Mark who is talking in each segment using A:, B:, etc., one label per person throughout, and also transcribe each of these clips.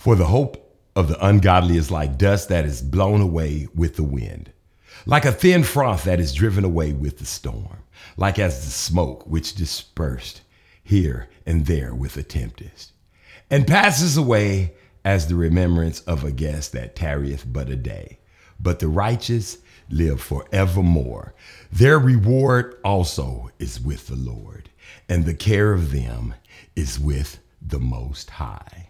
A: For the hope of the ungodly is like dust that is blown away with the wind, like a thin froth that is driven away with the storm, like as the smoke which dispersed here and there with a tempest, and passes away as the remembrance of a guest that tarrieth but a day. But the righteous live forevermore. Their reward also is with the Lord, and the care of them is with the Most High.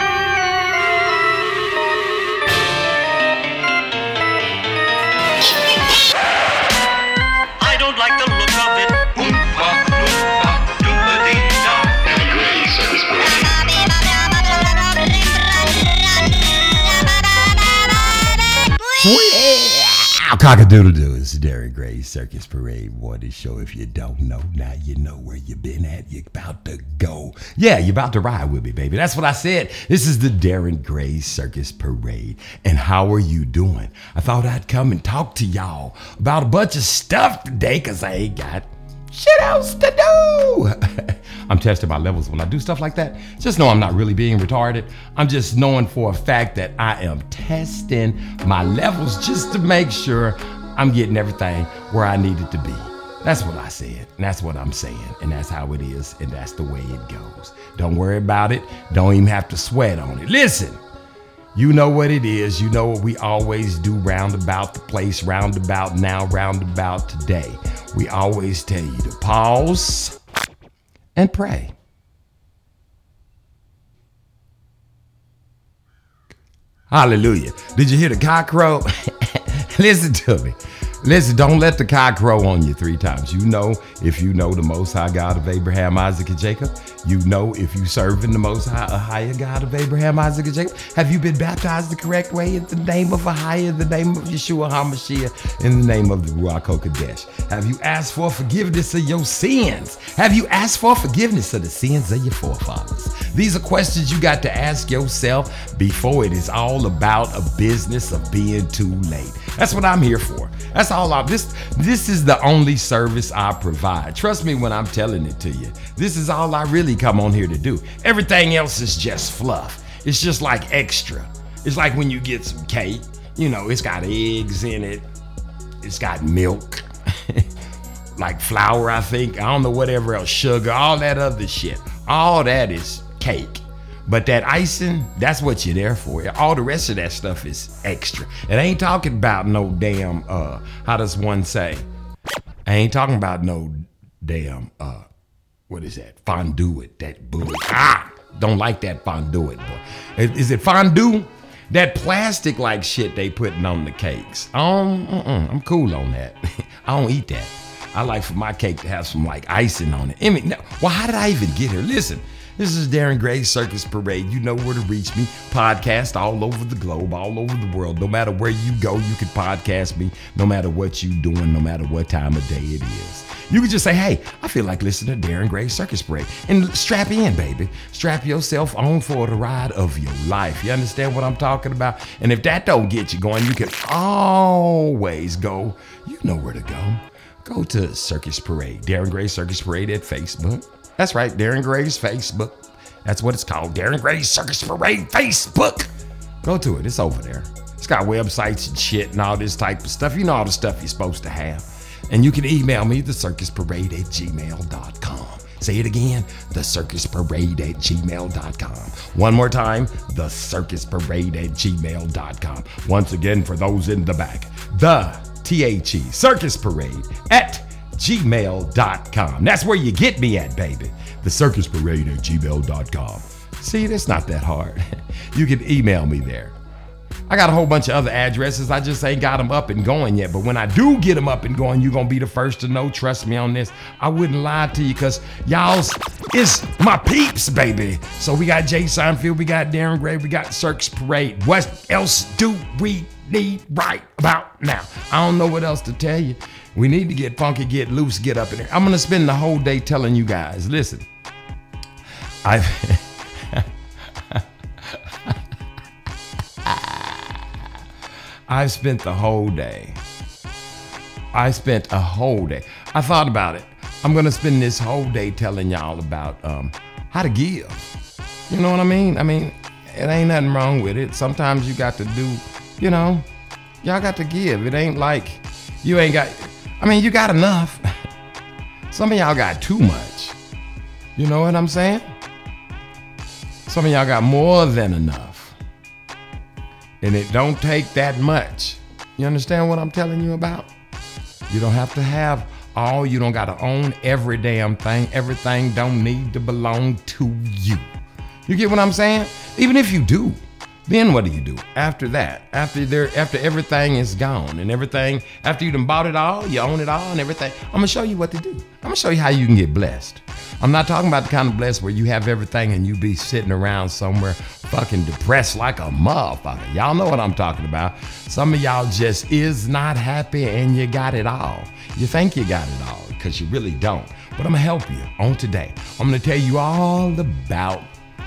A: Cock-a-doodle doo is Darren Gray's Circus Parade Morning Show. If you don't know, now you know where you been at. You're about to go. Yeah, you're about to ride with me, baby. That's what I said. This is the Darren Gray Circus Parade. And how are you doing? I thought I'd come and talk to y'all about a bunch of stuff today because I ain't got shit else to do. I'm testing my levels when I do stuff like that. Just know I'm not really being retarded. I'm just knowing for a fact that I am testing my levels just to make sure I'm getting everything where I need it to be. That's what I said, and that's what I'm saying, and that's how it is, and that's the way it goes. Don't worry about it. Don't even have to sweat on it. Listen. You know what it is. You know what we always do roundabout the place, roundabout now, roundabout today. We always tell you to pause and pray. Hallelujah. Did you hear the cock crow? Listen to me. Listen, don't let the cock crow on you three times. You know, if you know the Most High God of Abraham, Isaac, and Jacob, you know if you serve in the Most High, a higher God of Abraham, Isaac, and Jacob. Have you been baptized the correct way in the name of a higher, the name of Yeshua HaMashiach, in the name of the Ruach HaKodesh? Have you asked for forgiveness of your sins? Have you asked for forgiveness of the sins of your forefathers? These are questions you got to ask yourself before it is all about a business of being too late. That's what I'm here for. That's all I this this is the only service I provide. Trust me when I'm telling it to you. This is all I really come on here to do. Everything else is just fluff. It's just like extra. It's like when you get some cake, you know, it's got eggs in it. It's got milk. like flour, I think. I don't know whatever else, sugar, all that other shit. All that is cake. But that icing, that's what you're there for. All the rest of that stuff is extra. It ain't talking about no damn uh how does one say? I ain't talking about no damn uh what is that? Fondue it, that bull. Ah! Don't like that fondue it, boy. Is, it fondue? That plastic like shit they putting on the cakes. Um, I'm cool on that. I don't eat that. I like for my cake to have some like icing on it. I mean, well, how did I even get here? Listen, this is Darren Gray's Circus Parade. You know where to reach me. Podcast all over the globe, all over the world. No matter where you go, you can podcast me. No matter what you're doing, no matter what time of day it is. You can just say, hey, I feel like listening to Darren Gray's Circus Parade. And strap in, baby. Strap yourself on for the ride of your life. You understand what I'm talking about? And if that don't get you going, you can always go. You know where to go. Go to Circus Parade, Darren Gray Circus Parade at Facebook. That's right, Darren Gray's Facebook. That's what it's called, Darren Gray's Circus Parade Facebook. Go to it, it's over there. It's got websites and shit and all this type of stuff. You know all the stuff you're supposed to have. And you can email me, the circus parade at gmail.com. Say it again, the circus parade at gmail.com. One more time, the circus parade at gmail.com. Once again, for those in the back, the T H E circus parade at gmail.com. That's where you get me at, baby. The circus parade at gmail.com. See, that's not that hard. You can email me there. I got a whole bunch of other addresses. I just ain't got them up and going yet. But when I do get them up and going, you're going to be the first to know. Trust me on this. I wouldn't lie to you because y'all's is my peeps, baby. So we got Jay Seinfeld, we got Darren Gray, we got Circus Parade. What else do we need right about now? I don't know what else to tell you. We need to get funky, get loose, get up in there. I'm to spend the whole day telling you guys listen, I've. I spent the whole day. I spent a whole day. I thought about it. I'm gonna spend this whole day telling y'all about um, how to give. You know what I mean? I mean, it ain't nothing wrong with it. Sometimes you got to do, you know, y'all got to give. It ain't like you ain't got, I mean, you got enough. Some of y'all got too much. You know what I'm saying? Some of y'all got more than enough. And it don't take that much. You understand what I'm telling you about? You don't have to have all, you don't got to own every damn thing. Everything don't need to belong to you. You get what I'm saying? Even if you do, then what do you do after that? After there, after everything is gone and everything, after you done bought it all, you own it all and everything. I'm gonna show you what to do. I'm gonna show you how you can get blessed. I'm not talking about the kind of blessed where you have everything and you be sitting around somewhere fucking depressed like a motherfucker. Y'all know what I'm talking about. Some of y'all just is not happy and you got it all. You think you got it all because you really don't. But I'm gonna help you on today. I'm gonna tell you all about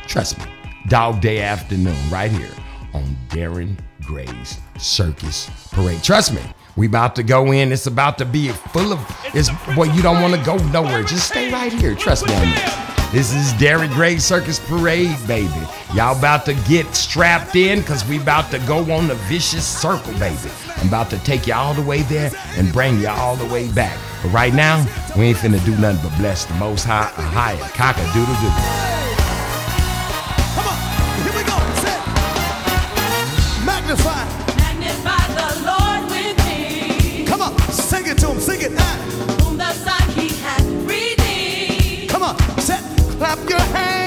A: Trust me, Dog Day Afternoon, right here on Darren Gray's Circus Parade. Trust me, we about to go in. It's about to be full of. It's boy, you don't want to go nowhere. Just stay right here. Trust me on this. This is Darren Gray's Circus Parade, baby. Y'all about to get strapped in because we about to go on the vicious circle, baby. I'm about to take you all the way there and bring you all the way back. But right now, we ain't finna do nothing but bless the Most High, a higher cock a doodle doo.
B: Clap your hands.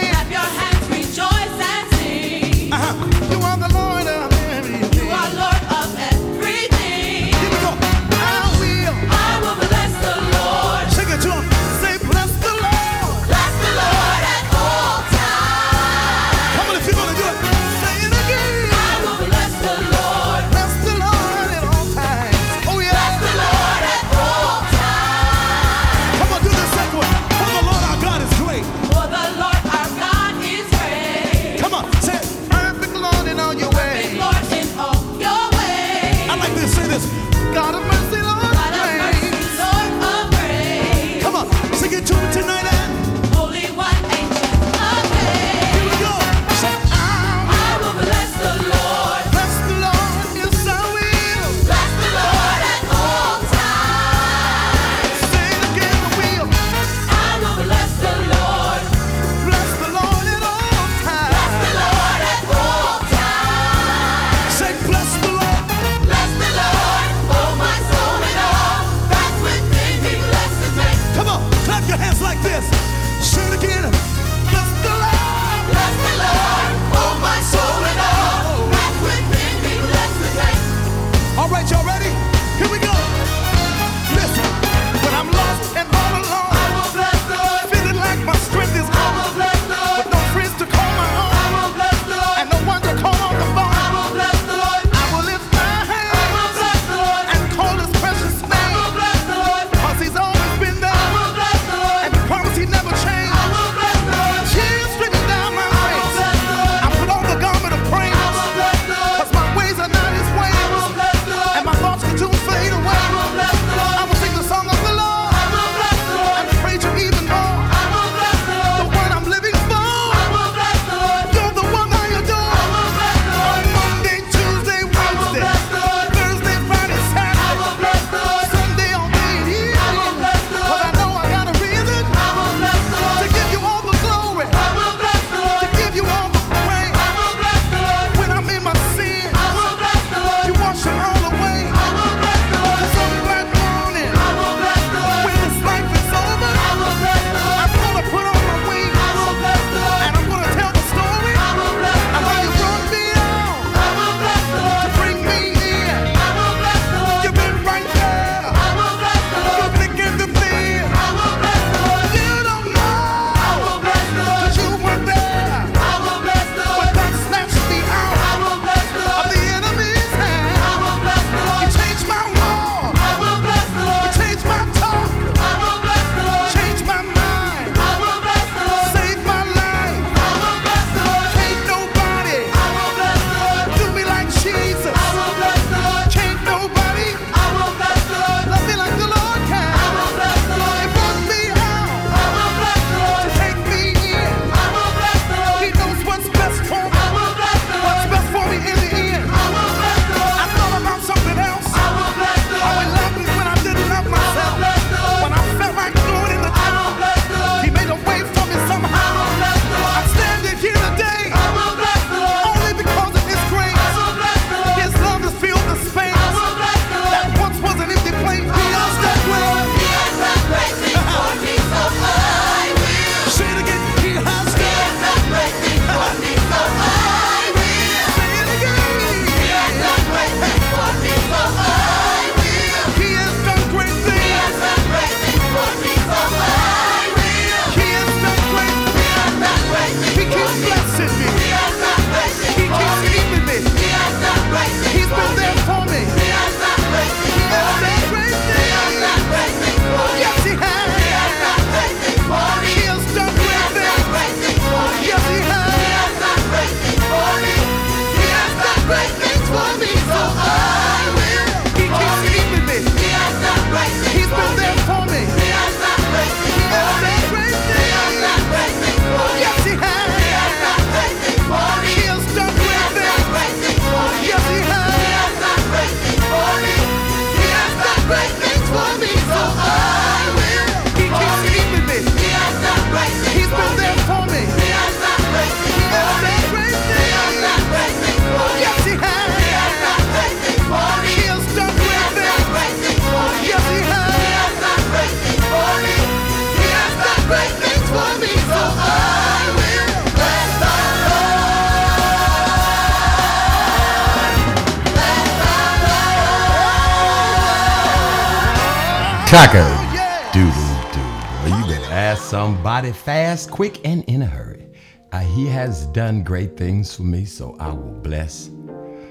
A: Cocker
B: yeah.
A: doodle doo. You better ask somebody fast, quick, and in a hurry. Uh, he has done great things for me, so I will bless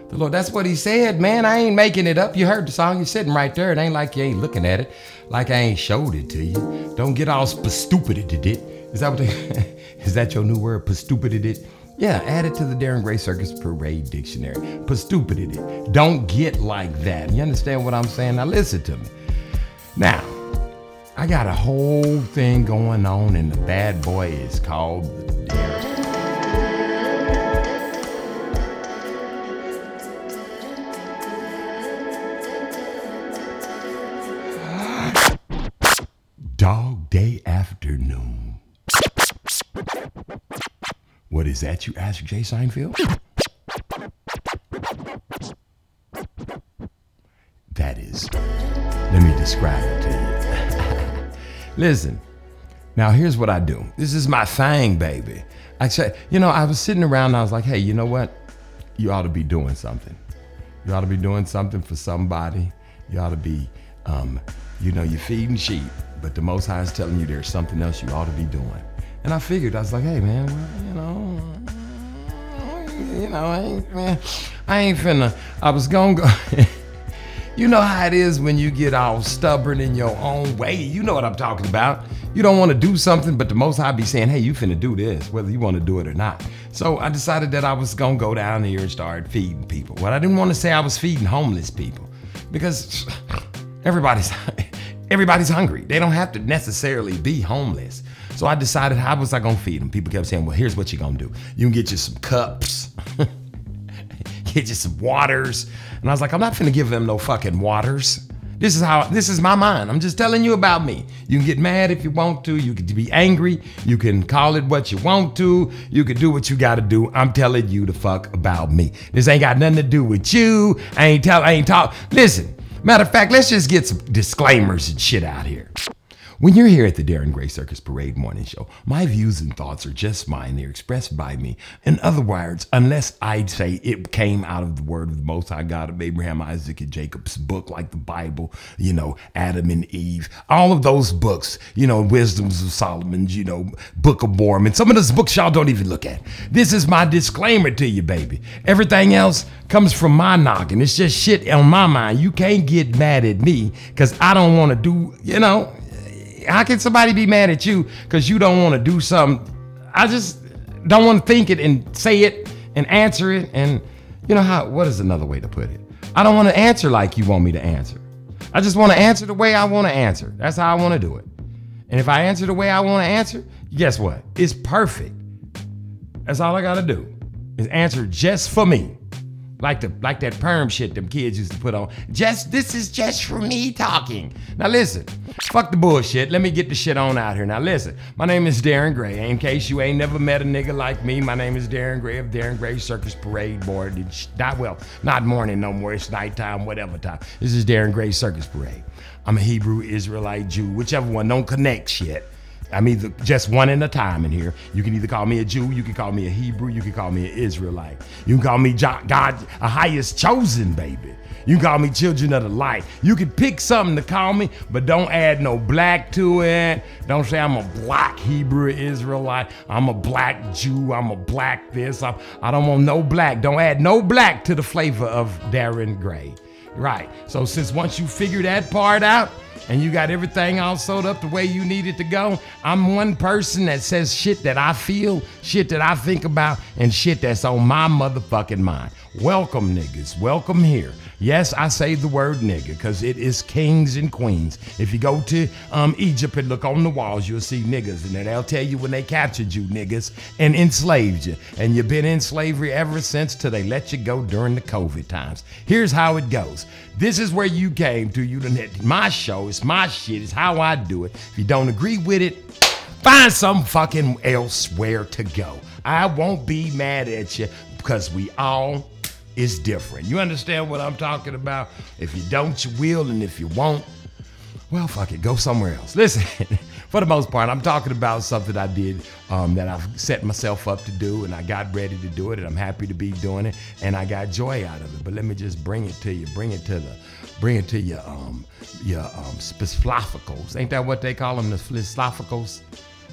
A: the Lord. That's what he said, man. I ain't making it up. You heard the song. You're sitting right there. It ain't like you ain't looking at it, like I ain't showed it to you. Don't get all stupid it. Is that what they, is that your new word? Stupid it. Yeah, add it to the Darren Gray Circus Parade Dictionary. Stupid it. Don't get like that. You understand what I'm saying? Now listen to me. Now, I got a whole thing going on, and the bad boy is called the Darren. Dog Day Afternoon. What is that, you ask Jay Seinfeld? Let me describe it to you. Listen, now here's what I do. This is my thing, baby. I say, you know, I was sitting around and I was like, hey, you know what? You ought to be doing something. You ought to be doing something for somebody. You ought to be, um, you know, you're feeding sheep, but the Most High is telling you there's something else you ought to be doing. And I figured, I was like, hey, man, well, you know, you know, I ain't, man, I ain't finna, I was gonna go. You know how it is when you get all stubborn in your own way. You know what I'm talking about. You don't want to do something, but the most High be saying, hey, you finna do this, whether you want to do it or not. So I decided that I was gonna go down here and start feeding people. What I didn't want to say I was feeding homeless people because everybody's everybody's hungry. They don't have to necessarily be homeless. So I decided how was I gonna feed them? People kept saying, well, here's what you're gonna do. You can get you some cups. you some waters. And I was like, I'm not finna give them no fucking waters. This is how this is my mind. I'm just telling you about me. You can get mad if you want to. You can be angry. You can call it what you want to. You can do what you gotta do. I'm telling you the fuck about me. This ain't got nothing to do with you. I ain't tell I ain't talk. Listen, matter of fact, let's just get some disclaimers and shit out here. When you're here at the Darren Gray Circus Parade Morning Show, my views and thoughts are just mine. They're expressed by me. In other words, unless I'd say it came out of the word of the Most High God of Abraham, Isaac, and Jacob's book, like the Bible, you know, Adam and Eve, all of those books, you know, Wisdoms of Solomon's, you know, Book of Mormon, some of those books y'all don't even look at. This is my disclaimer to you, baby. Everything else comes from my noggin. It's just shit on my mind. You can't get mad at me because I don't want to do, you know, how can somebody be mad at you because you don't want to do something? I just don't want to think it and say it and answer it. And you know how? What is another way to put it? I don't want to answer like you want me to answer. I just want to answer the way I want to answer. That's how I want to do it. And if I answer the way I want to answer, guess what? It's perfect. That's all I got to do is answer just for me. Like the like that perm shit them kids used to put on. Just this is just for me talking. Now listen, fuck the bullshit. Let me get the shit on out here. Now listen, my name is Darren Gray. In case you ain't never met a nigga like me, my name is Darren Gray of Darren Gray Circus Parade Board. It's not well, not morning no more. It's nighttime, whatever time. This is Darren Gray Circus Parade. I'm a Hebrew, Israelite, Jew, whichever one. Don't connect shit. I'm either just one at a time in here. You can either call me a Jew, you can call me a Hebrew, you can call me an Israelite. You can call me God, a highest chosen baby. You can call me children of the light. You can pick something to call me, but don't add no black to it. Don't say I'm a black Hebrew Israelite. I'm a black Jew. I'm a black this. I'm, I don't want no black. Don't add no black to the flavor of Darren Gray. Right. So since once you figure that part out and you got everything all sewed up the way you need it to go, I'm one person that says shit that I feel, shit that I think about, and shit that's on my motherfucking mind. Welcome, niggas. Welcome here. Yes, I say the word nigga because it is kings and queens. If you go to um, Egypt and look on the walls, you'll see niggas, and they'll tell you when they captured you, niggas, and enslaved you. And you've been in slavery ever since till they let you go during the COVID times. Here's how it goes. This is where you came to. You done hit my show. It's my shit. It's how I do it. If you don't agree with it, find some fucking elsewhere to go. I won't be mad at you because we all is different. You understand what I'm talking about? If you don't, you will, and if you won't, well, fuck it, go somewhere else. Listen, for the most part, I'm talking about something I did um, that I've set myself up to do, and I got ready to do it, and I'm happy to be doing it, and I got joy out of it. But let me just bring it to you, bring it to the, bring it to your um, your um, sphistophocals. Ain't that what they call them, the sphistophocals?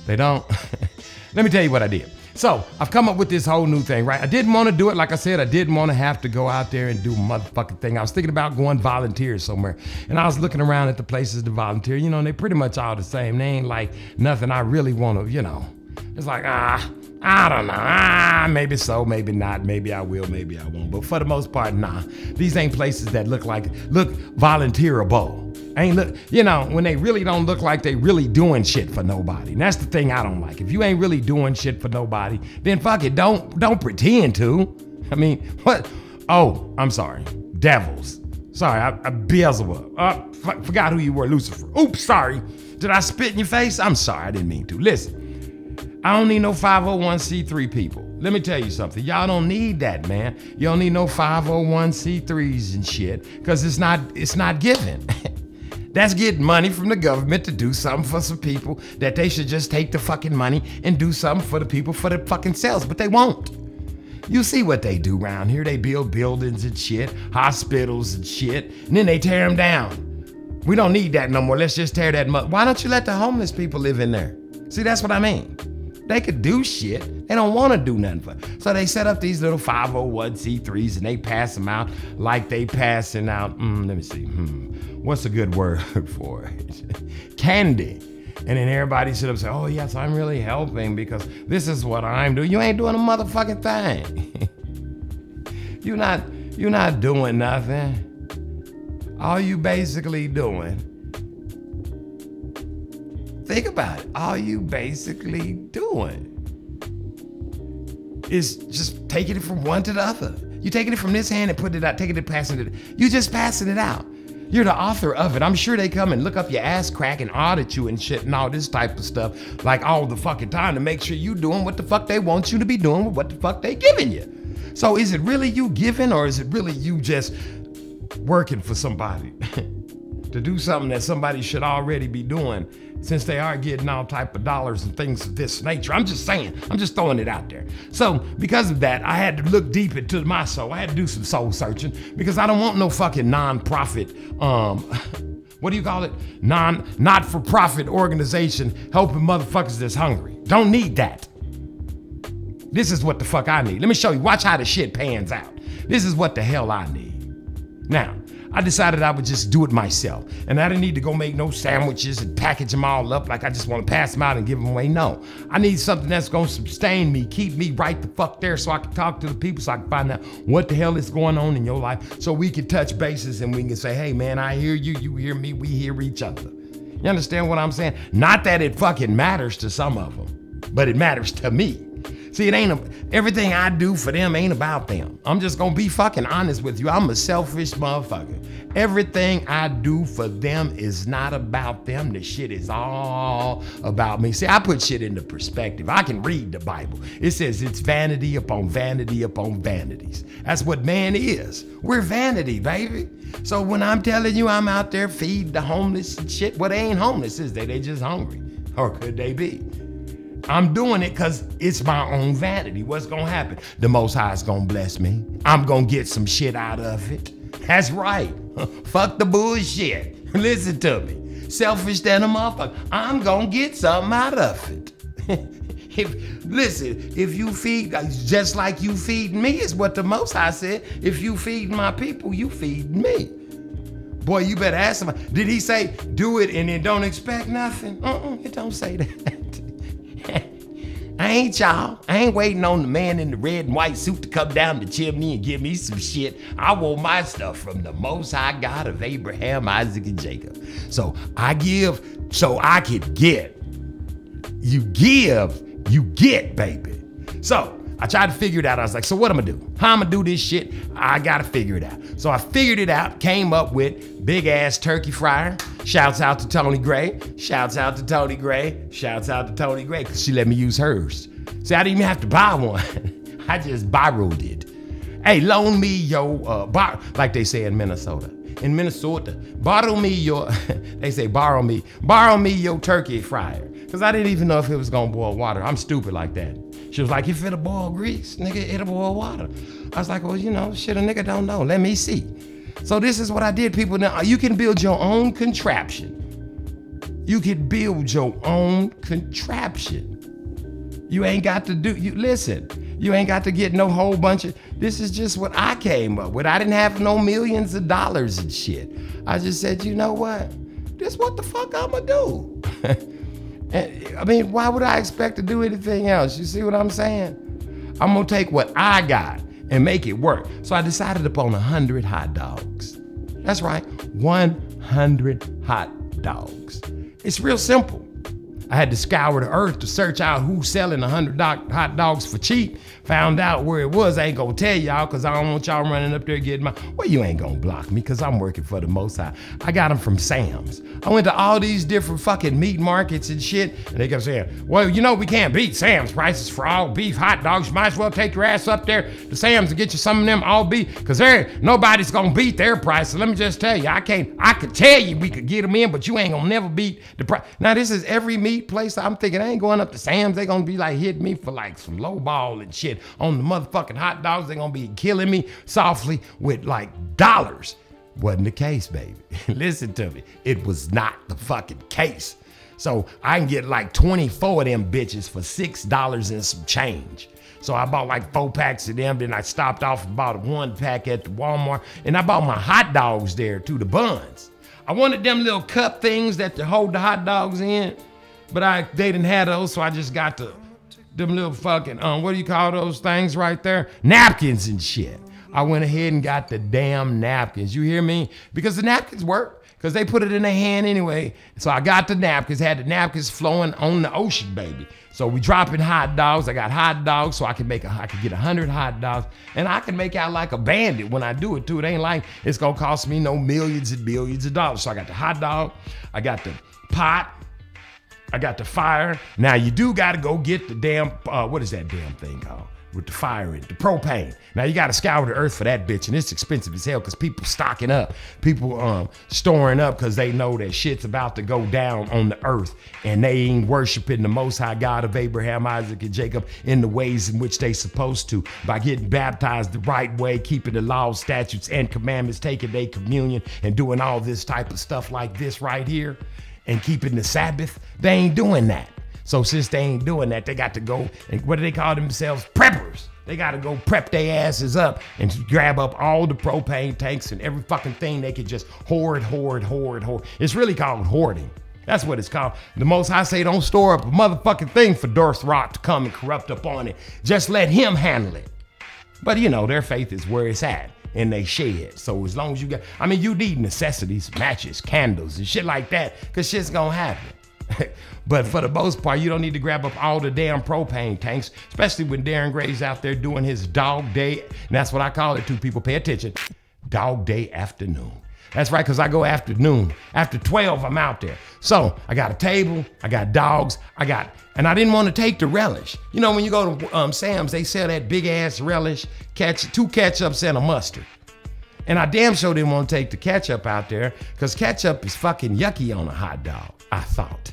A: They don't. let me tell you what I did. So I've come up with this whole new thing, right? I didn't want to do it. Like I said, I didn't want to have to go out there and do motherfucking thing. I was thinking about going volunteer somewhere. And I was looking around at the places to volunteer, you know, and they pretty much all the same. They ain't like nothing I really want to, you know. It's like, ah, I don't know. Ah, maybe so, maybe not. Maybe I will, maybe I won't. But for the most part, nah. These ain't places that look like, look volunteerable. Ain't look, you know, when they really don't look like they really doing shit for nobody. And that's the thing I don't like. If you ain't really doing shit for nobody, then fuck it. Don't don't pretend to. I mean, what? Oh, I'm sorry. Devils. Sorry, I, I Beelzebub. Uh, f- forgot who you were, Lucifer. Oops, sorry. Did I spit in your face? I'm sorry, I didn't mean to. Listen, I don't need no 501c3 people. Let me tell you something. Y'all don't need that, man. You don't need no 501c3s and shit, cause it's not it's not given. That's getting money from the government to do something for some people that they should just take the fucking money and do something for the people for the fucking selves, but they won't. You see what they do around here. They build buildings and shit, hospitals and shit, and then they tear them down. We don't need that no more. Let's just tear that mud. Why don't you let the homeless people live in there? See, that's what I mean. They could do shit. They don't want to do nothing for. it. So they set up these little 501c3s and they pass them out like they passing out. Mm, let me see. Hmm. What's a good word for it? Candy. And then everybody up and say, oh, yes, I'm really helping because this is what I'm doing. You ain't doing a motherfucking thing. you're not, you're not doing nothing. All you basically doing, think about it. All you basically doing is just taking it from one to the other. You're taking it from this hand and putting it out, taking it, passing it. You're just passing it out. You're the author of it. I'm sure they come and look up your ass crack and audit you and shit and all this type of stuff like all the fucking time to make sure you doing what the fuck they want you to be doing with what the fuck they giving you. So is it really you giving or is it really you just working for somebody to do something that somebody should already be doing since they are getting all type of dollars and things of this nature. I'm just saying, I'm just throwing it out there. So because of that, I had to look deep into my soul. I had to do some soul searching because I don't want no fucking non-profit, um, what do you call it? Non, not-for-profit organization helping motherfuckers that's hungry. Don't need that. This is what the fuck I need. Let me show you. Watch how the shit pans out. This is what the hell I need. Now, I decided I would just do it myself. And I didn't need to go make no sandwiches and package them all up like I just want to pass them out and give them away. No. I need something that's going to sustain me, keep me right the fuck there so I can talk to the people so I can find out what the hell is going on in your life so we can touch bases and we can say, hey man, I hear you, you hear me, we hear each other. You understand what I'm saying? Not that it fucking matters to some of them, but it matters to me. See, it ain't a, everything I do for them ain't about them. I'm just gonna be fucking honest with you. I'm a selfish motherfucker. Everything I do for them is not about them. The shit is all about me. See, I put shit into perspective. I can read the Bible. It says it's vanity upon vanity upon vanities. That's what man is. We're vanity, baby. So when I'm telling you I'm out there feed the homeless and shit, well, they ain't homeless, is they? They just hungry. Or could they be? I'm doing it because it's my own vanity. What's gonna happen? The Most High is gonna bless me. I'm gonna get some shit out of it. That's right. Fuck the bullshit. Listen to me. Selfish than a motherfucker. I'm gonna get something out of it. if listen, if you feed just like you feed me, is what the Most High said. If you feed my people, you feed me. Boy, you better ask him. Did he say do it and then don't expect nothing? Uh-uh, it don't say that. I ain't y'all. I ain't waiting on the man in the red and white suit to come down the chimney and give me some shit. I want my stuff from the Most High God of Abraham, Isaac, and Jacob. So I give so I could get. You give, you get, baby. So I tried to figure it out. I was like, so what am I gonna do? How am I gonna do this shit? I gotta figure it out. So I figured it out, came up with big ass turkey fryer. Shouts out to Tony Gray. Shouts out to Tony Gray. Shouts out to Tony Gray, because she let me use hers. See, I didn't even have to buy one. I just borrowed it. Hey, loan me your uh bar like they say in Minnesota. In Minnesota, borrow me your they say borrow me, borrow me your turkey fryer. Cause I didn't even know if it was gonna boil water. I'm stupid like that. She was like, if it'll boil of grease, nigga, it'll boil water. I was like, well, you know, shit, a nigga don't know. Let me see. So this is what I did, people. Now you can build your own contraption. You can build your own contraption. You ain't got to do you listen. You ain't got to get no whole bunch of this is just what I came up with. I didn't have no millions of dollars and shit. I just said, you know what? This what the fuck I'ma do. and, I mean, why would I expect to do anything else? You see what I'm saying? I'm gonna take what I got and make it work. So I decided upon hundred hot dogs. That's right, 100 hot dogs. It's real simple. I had to scour the earth to search out who's selling 100 do- hot dogs for cheap. Found out where it was. I ain't gonna tell y'all because I don't want y'all running up there getting my. Well, you ain't gonna block me because I'm working for the Most High. I got them from Sam's. I went to all these different fucking meat markets and shit, and they kept saying, "Well, you know we can't beat Sam's prices for all beef hot dogs. You might as well take your ass up there to Sam's and get you some of them all beef because there nobody's gonna beat their prices. Let me just tell you, I can't. I could tell you we could get them in, but you ain't gonna never beat the price. Now this is every meat place. I'm thinking I ain't going up to Sam's. They gonna be like hitting me for like some low ball and shit on the motherfucking hot dogs. They gonna be killing me softly with like dollars. Wasn't the case, baby. Listen to me. It was not the fucking case. So I can get like 24 of them bitches for six dollars and some change. So I bought like four packs of them. Then I stopped off and bought one pack at the Walmart. And I bought my hot dogs there too, the buns. I wanted them little cup things that to hold the hot dogs in, but I they didn't have those, so I just got the them little fucking um what do you call those things right there? Napkins and shit. I went ahead and got the damn napkins. You hear me? Because the napkins work. Because they put it in their hand anyway. So I got the napkins, had the napkins flowing on the ocean, baby. So we dropping hot dogs. I got hot dogs, so I can make a I can get a hundred hot dogs. And I can make out like a bandit when I do it too. It ain't like it's gonna cost me no millions and billions of dollars. So I got the hot dog, I got the pot, I got the fire. Now you do got to go get the damn uh, what is that damn thing called with the fire in the propane. Now you got to scour the earth for that bitch, and it's expensive as hell because people stocking up, people um storing up because they know that shit's about to go down on the earth, and they ain't worshiping the Most High God of Abraham, Isaac, and Jacob in the ways in which they supposed to by getting baptized the right way, keeping the laws, statutes, and commandments, taking their communion, and doing all this type of stuff like this right here and keeping the Sabbath, they ain't doing that. So since they ain't doing that, they got to go and what do they call themselves? Preppers. They got to go prep their asses up and grab up all the propane tanks and every fucking thing they could just hoard, hoard, hoard, hoard. It's really called hoarding. That's what it's called. The most I say, don't store up a motherfucking thing for Darth Rock to come and corrupt up on it. Just let him handle it. But you know, their faith is where it's at in they shed. So as long as you got, I mean, you need necessities, matches, candles, and shit like that, because shit's gonna happen. but for the most part, you don't need to grab up all the damn propane tanks, especially when Darren Gray's out there doing his dog day. And that's what I call it too. People pay attention. Dog day afternoon. That's right, because I go afternoon. After 12, I'm out there. So I got a table, I got dogs, I got, and I didn't want to take the relish. You know, when you go to um, Sam's, they sell that big ass relish, catch two ketchups and a mustard. And I damn sure didn't want to take the ketchup out there because ketchup is fucking yucky on a hot dog, I thought.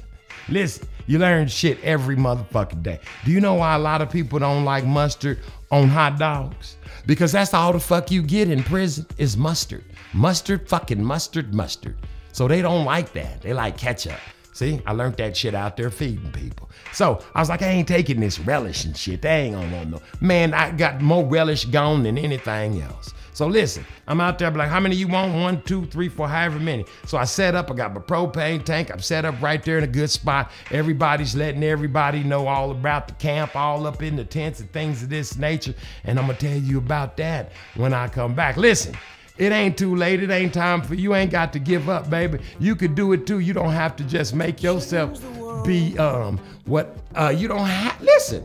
A: Listen, you learn shit every motherfucking day. Do you know why a lot of people don't like mustard on hot dogs? Because that's all the fuck you get in prison is mustard. Mustard, fucking mustard, mustard. So they don't like that. They like ketchup. See, I learned that shit out there feeding people. So I was like, I ain't taking this relish and shit. They ain't gonna want no. Man, I got more relish gone than anything else. So listen, I'm out there, like, how many you want? One, two, three, four, however many. So I set up, I got my propane tank. I'm set up right there in a good spot. Everybody's letting everybody know all about the camp, all up in the tents and things of this nature. And I'm gonna tell you about that when I come back. Listen, it ain't too late. It ain't time for you. Ain't got to give up, baby. You could do it too. You don't have to just make yourself be um what uh you don't have. Listen,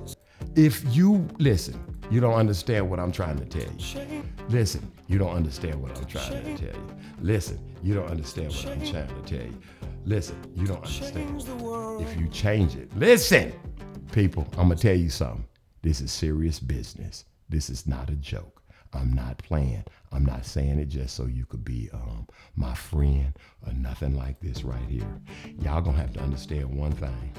A: if you listen, you don't understand what I'm trying to tell you. Listen, you don't understand what I'm trying to tell you. Listen, you don't understand what I'm trying to tell you. Listen, you don't understand. If you change it, listen, people, I'm gonna tell you something. This is serious business. This is not a joke. I'm not playing. I'm not saying it just so you could be um, my friend or nothing like this right here. Y'all gonna have to understand one thing.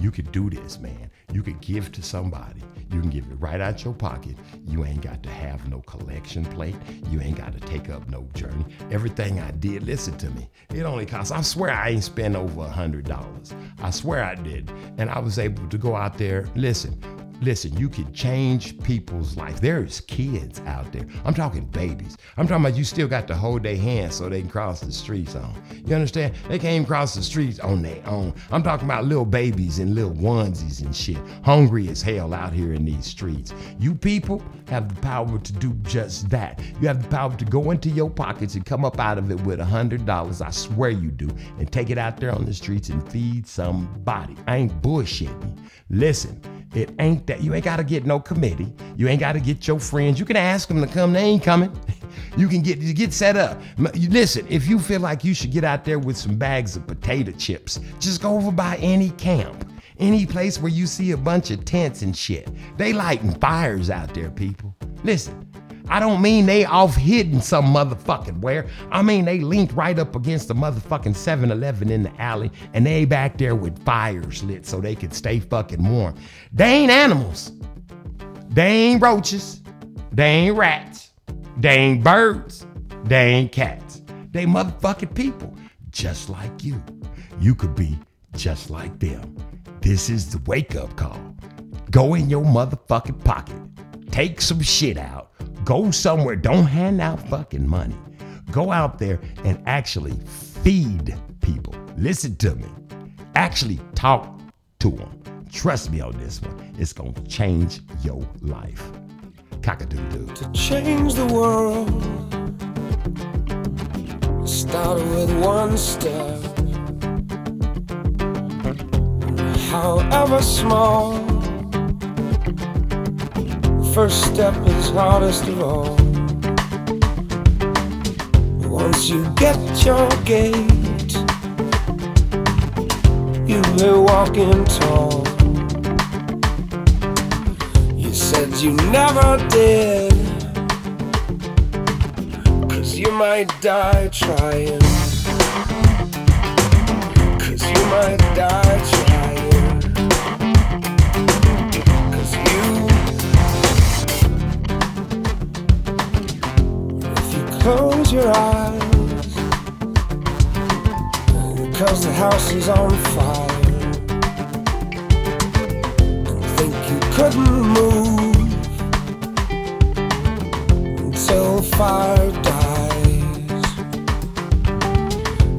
A: You could do this, man. You could give to somebody. You can give it right out your pocket. You ain't got to have no collection plate. You ain't got to take up no journey. Everything I did, listen to me. It only cost, I swear I ain't spent over a hundred dollars. I swear I did. And I was able to go out there, listen, Listen, you can change people's life. There's kids out there. I'm talking babies. I'm talking about you still got to hold their hands so they can cross the streets on. You understand? They can't cross the streets on their own. I'm talking about little babies in little onesies and shit, hungry as hell out here in these streets. You people have the power to do just that. You have the power to go into your pockets and come up out of it with a hundred dollars. I swear you do, and take it out there on the streets and feed somebody. I ain't bullshitting. Listen, it ain't that. You ain't got to get no committee. You ain't got to get your friends. You can ask them to come. They ain't coming. You can get you get set up. Listen, if you feel like you should get out there with some bags of potato chips, just go over by any camp. Any place where you see a bunch of tents and shit. They lighting fires out there, people. Listen, I don't mean they off hidden some motherfucking where. I mean they linked right up against the motherfucking 7-Eleven in the alley and they back there with fires lit so they could stay fucking warm. They ain't animals. They ain't roaches. They ain't rats. They ain't birds. They ain't cats. They motherfucking people. Just like you. You could be just like them. This is the wake up call. Go in your motherfucking pocket. Take some shit out. Go somewhere. Don't hand out fucking money. Go out there and actually feed people. Listen to me. Actually talk to them. Trust me on this one. It's going to change your life. Cock-a-doodle-doo.
C: to change the world. Started with one step, however small. First step is hardest of all. Once you get your gait, you'll be walking tall. You said you never did. Cause you might die trying. Cause you might die trying. Close your eyes. Because the house is on fire. And think you couldn't move until fire dies.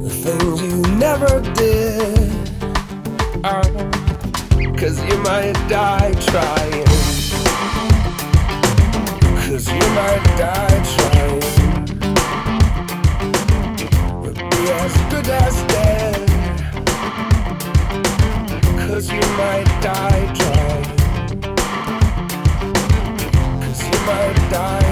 C: The things you never did cause you might die trying. Cause you might die trying. Good as you might die. Cause you might die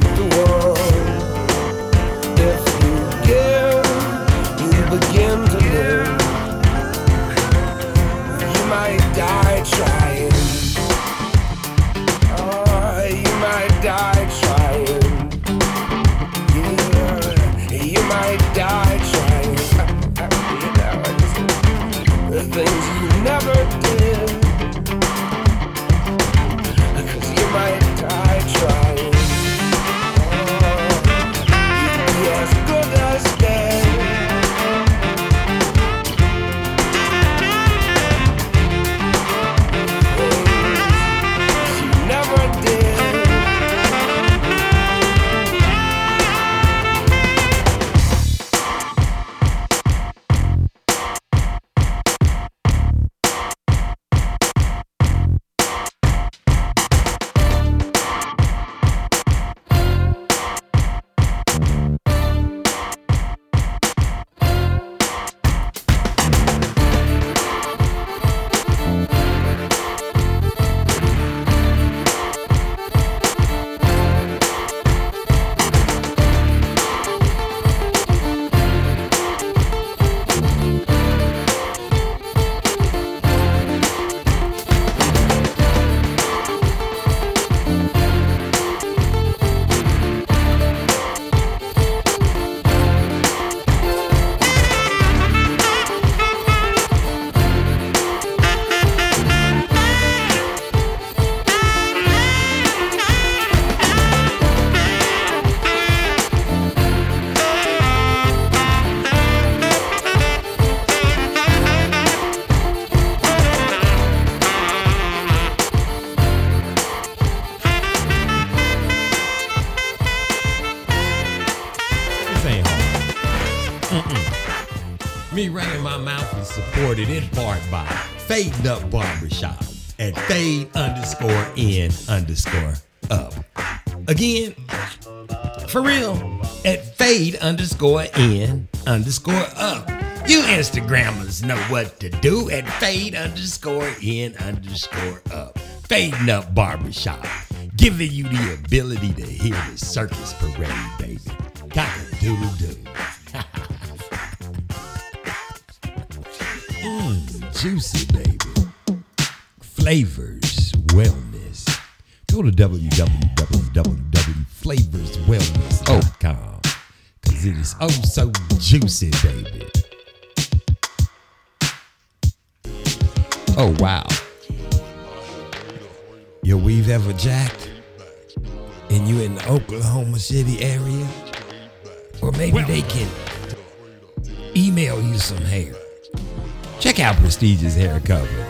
C: The world.
D: Supported in part by Fade Up Barbershop at fade underscore in underscore up. Again, for real, at fade underscore in underscore up. You Instagrammers know what to do at fade underscore in underscore up. Fading up barbershop, giving you the ability to hear the circus parade, baby. Cock juicy, baby. Flavors Wellness. Go to www.flavorswellness.com Prestigious Hair Company.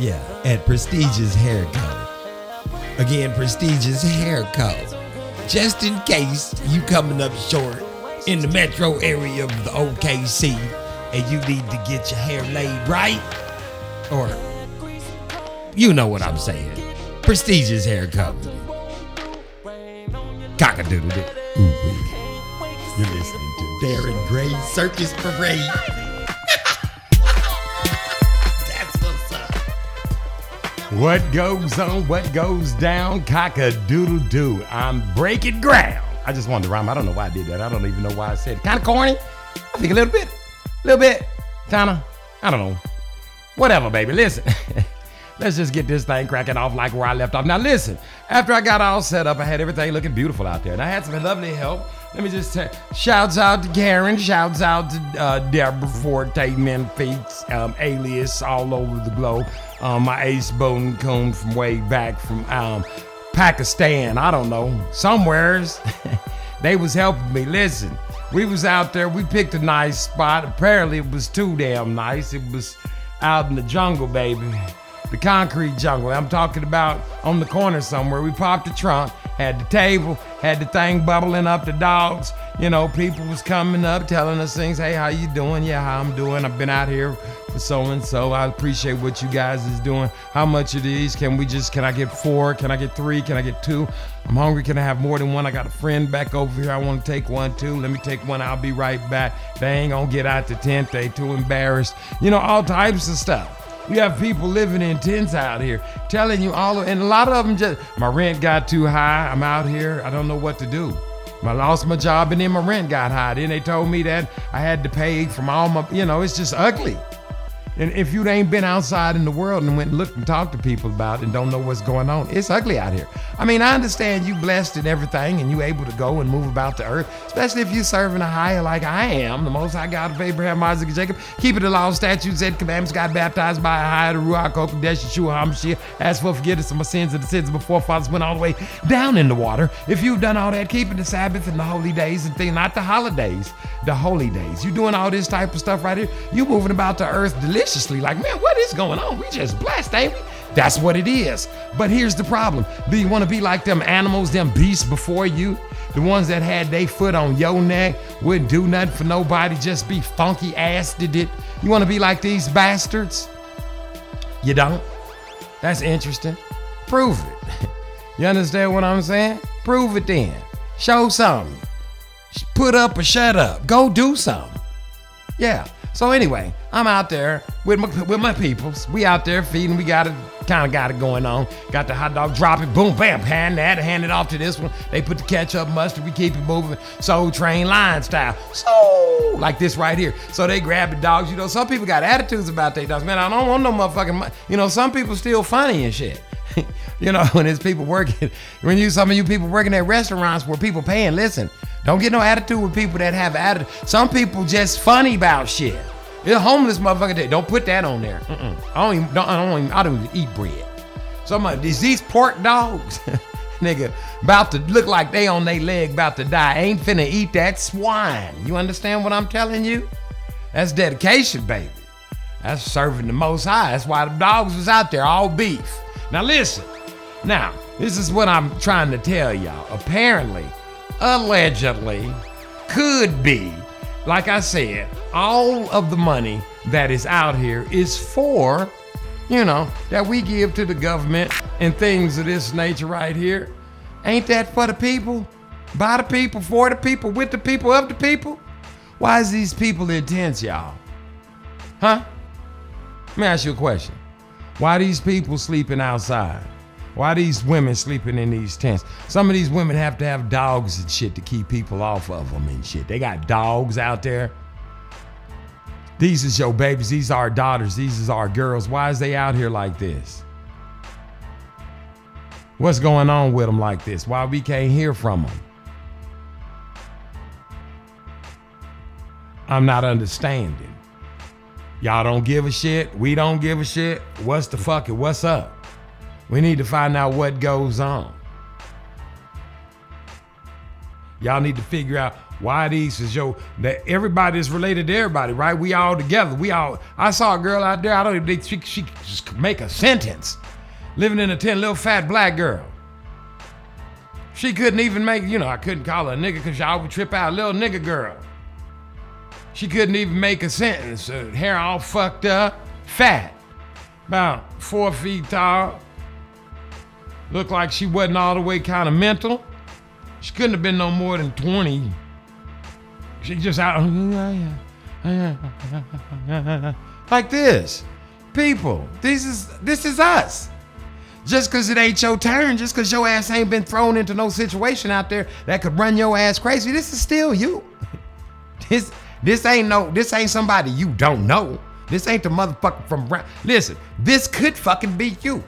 D: Yeah, at Prestigious Hair Co. Again, Prestigious Hair Co. Just in case you coming up short in the metro area of the OKC and you need to get your hair laid right, or you know what I'm saying. Prestigious Hair Company. Cockadoodle doo. Ooh wee. You're listening to Darren Gray Circus Parade.
A: What goes on, what goes down, cock a doodle doo. I'm breaking ground. I just wanted to rhyme. I don't know why I did that. I don't even know why I said it. Kind of corny. I think a little bit. A little bit. Kinda. I don't know. Whatever, baby. Listen. Let's just get this thing cracking off like where I left off. Now, listen. After I got all set up, I had everything looking beautiful out there. And I had some lovely help. Let me just say, shouts out to Karen, shouts out to uh, Deborah Forte, Memphis, um, alias all over the globe. Um, my ace Bowden Coon from way back from um, Pakistan, I don't know, somewheres. they was helping me. Listen, we was out there. We picked a nice spot. Apparently, it was too damn nice. It was out in the jungle, baby. The concrete jungle. I'm talking about on the corner somewhere. We popped the trunk, had the table, had the thing bubbling up. The dogs, you know, people was coming up telling us things. Hey, how you doing? Yeah, how I'm doing. I've been out here for so and so. I appreciate what you guys is doing. How much of these? Can we just? Can I get four? Can I get three? Can I get two? I'm hungry. Can I have more than one? I got a friend back over here. I want to take one too. Let me take one. I'll be right back. They ain't gonna get out the tent. They too embarrassed. You know, all types of stuff. You have people living in tents out here telling you all, of, and a lot of them just, my rent got too high. I'm out here. I don't know what to do. I lost my job and then my rent got high. Then they told me that I had to pay from all my, you know, it's just ugly. And if you ain't been outside in the world and went and looked and talked to people about it and don't know what's going on, it's ugly out here. I mean, I understand you blessed and everything and you able to go and move about the earth, especially if you're serving a higher like I am, the most high God of Abraham, Isaac, and Jacob, keeping the law, statutes, and commandments, got baptized by a higher the Ruach Kodesh, Yeshua HaMashiach, asked for forgiveness of my sins and the sins of my forefathers went all the way down in the water. If you've done all that, keeping the Sabbath and the holy days and things, not the holidays, the holy days. You doing all this type of stuff right here. You moving about the earth deliciously. Like, man, what is going on? We just blessed, ain't we? That's what it is. But here's the problem. Do you want to be like them animals, them beasts before you? The ones that had their foot on your neck, wouldn't do nothing for nobody, just be funky ass did it. You want to be like these bastards? You don't? That's interesting. Prove it. You understand what I'm saying? Prove it then. Show something. Put up or shut up. Go do something. Yeah. So anyway, I'm out there with my with my peoples. We out there feeding. We got it, kind of got it going on. Got the hot dog, drop it, boom, bam, hand that, hand it off to this one. They put the ketchup, mustard. We keep it moving. Soul train line style. So like this right here. So they grab the dogs. You know, some people got attitudes about their dogs. Man, I don't want no motherfucking. You know, some people still funny and shit. you know, when there's people working, when you some of you people working at restaurants where people paying, listen, don't get no attitude with people that have attitude. Some people just funny about shit. You're homeless motherfucker. Day. Don't put that on there. Mm-mm. I don't even. Don't, I don't even. I don't even eat bread. Some of these pork dogs, nigga, about to look like they on their leg, about to die. Ain't finna eat that swine. You understand what I'm telling you? That's dedication, baby. That's serving the most high. That's why the dogs was out there, all beef. Now listen. Now, this is what I'm trying to tell y'all. Apparently, allegedly, could be. like I said, all of the money that is out here is for, you know, that we give to the government and things of this nature right here. Ain't that for the people? By the people, for the people, with the people, of the people? Why is these people intense, y'all? Huh? Let me ask you a question. Why these people sleeping outside? Why these women sleeping in these tents? Some of these women have to have dogs and shit to keep people off of them and shit. They got dogs out there. These is your babies. These are our daughters. These is our girls. Why is they out here like this? What's going on with them like this? Why we can't hear from them? I'm not understanding. Y'all don't give a shit. We don't give a shit. What's the fuck? What's up? We need to find out what goes on. Y'all need to figure out why these is yo that everybody is related to everybody, right? We all together. We all. I saw a girl out there. I don't even think she, she could just make a sentence. Living in a tent, little fat black girl. She couldn't even make. You know, I couldn't call her a nigga because y'all would trip out. Little nigga girl. She couldn't even make a sentence. Her hair all fucked up, fat, about four feet tall. Looked like she wasn't all the way kind of mental. She couldn't have been no more than 20. She just out like this. People, this is this is us. Just cause it ain't your turn, just cause your ass ain't been thrown into no situation out there that could run your ass crazy, this is still you. This this ain't no this ain't somebody you don't know. This ain't the motherfucker from. Listen, this could fucking be you.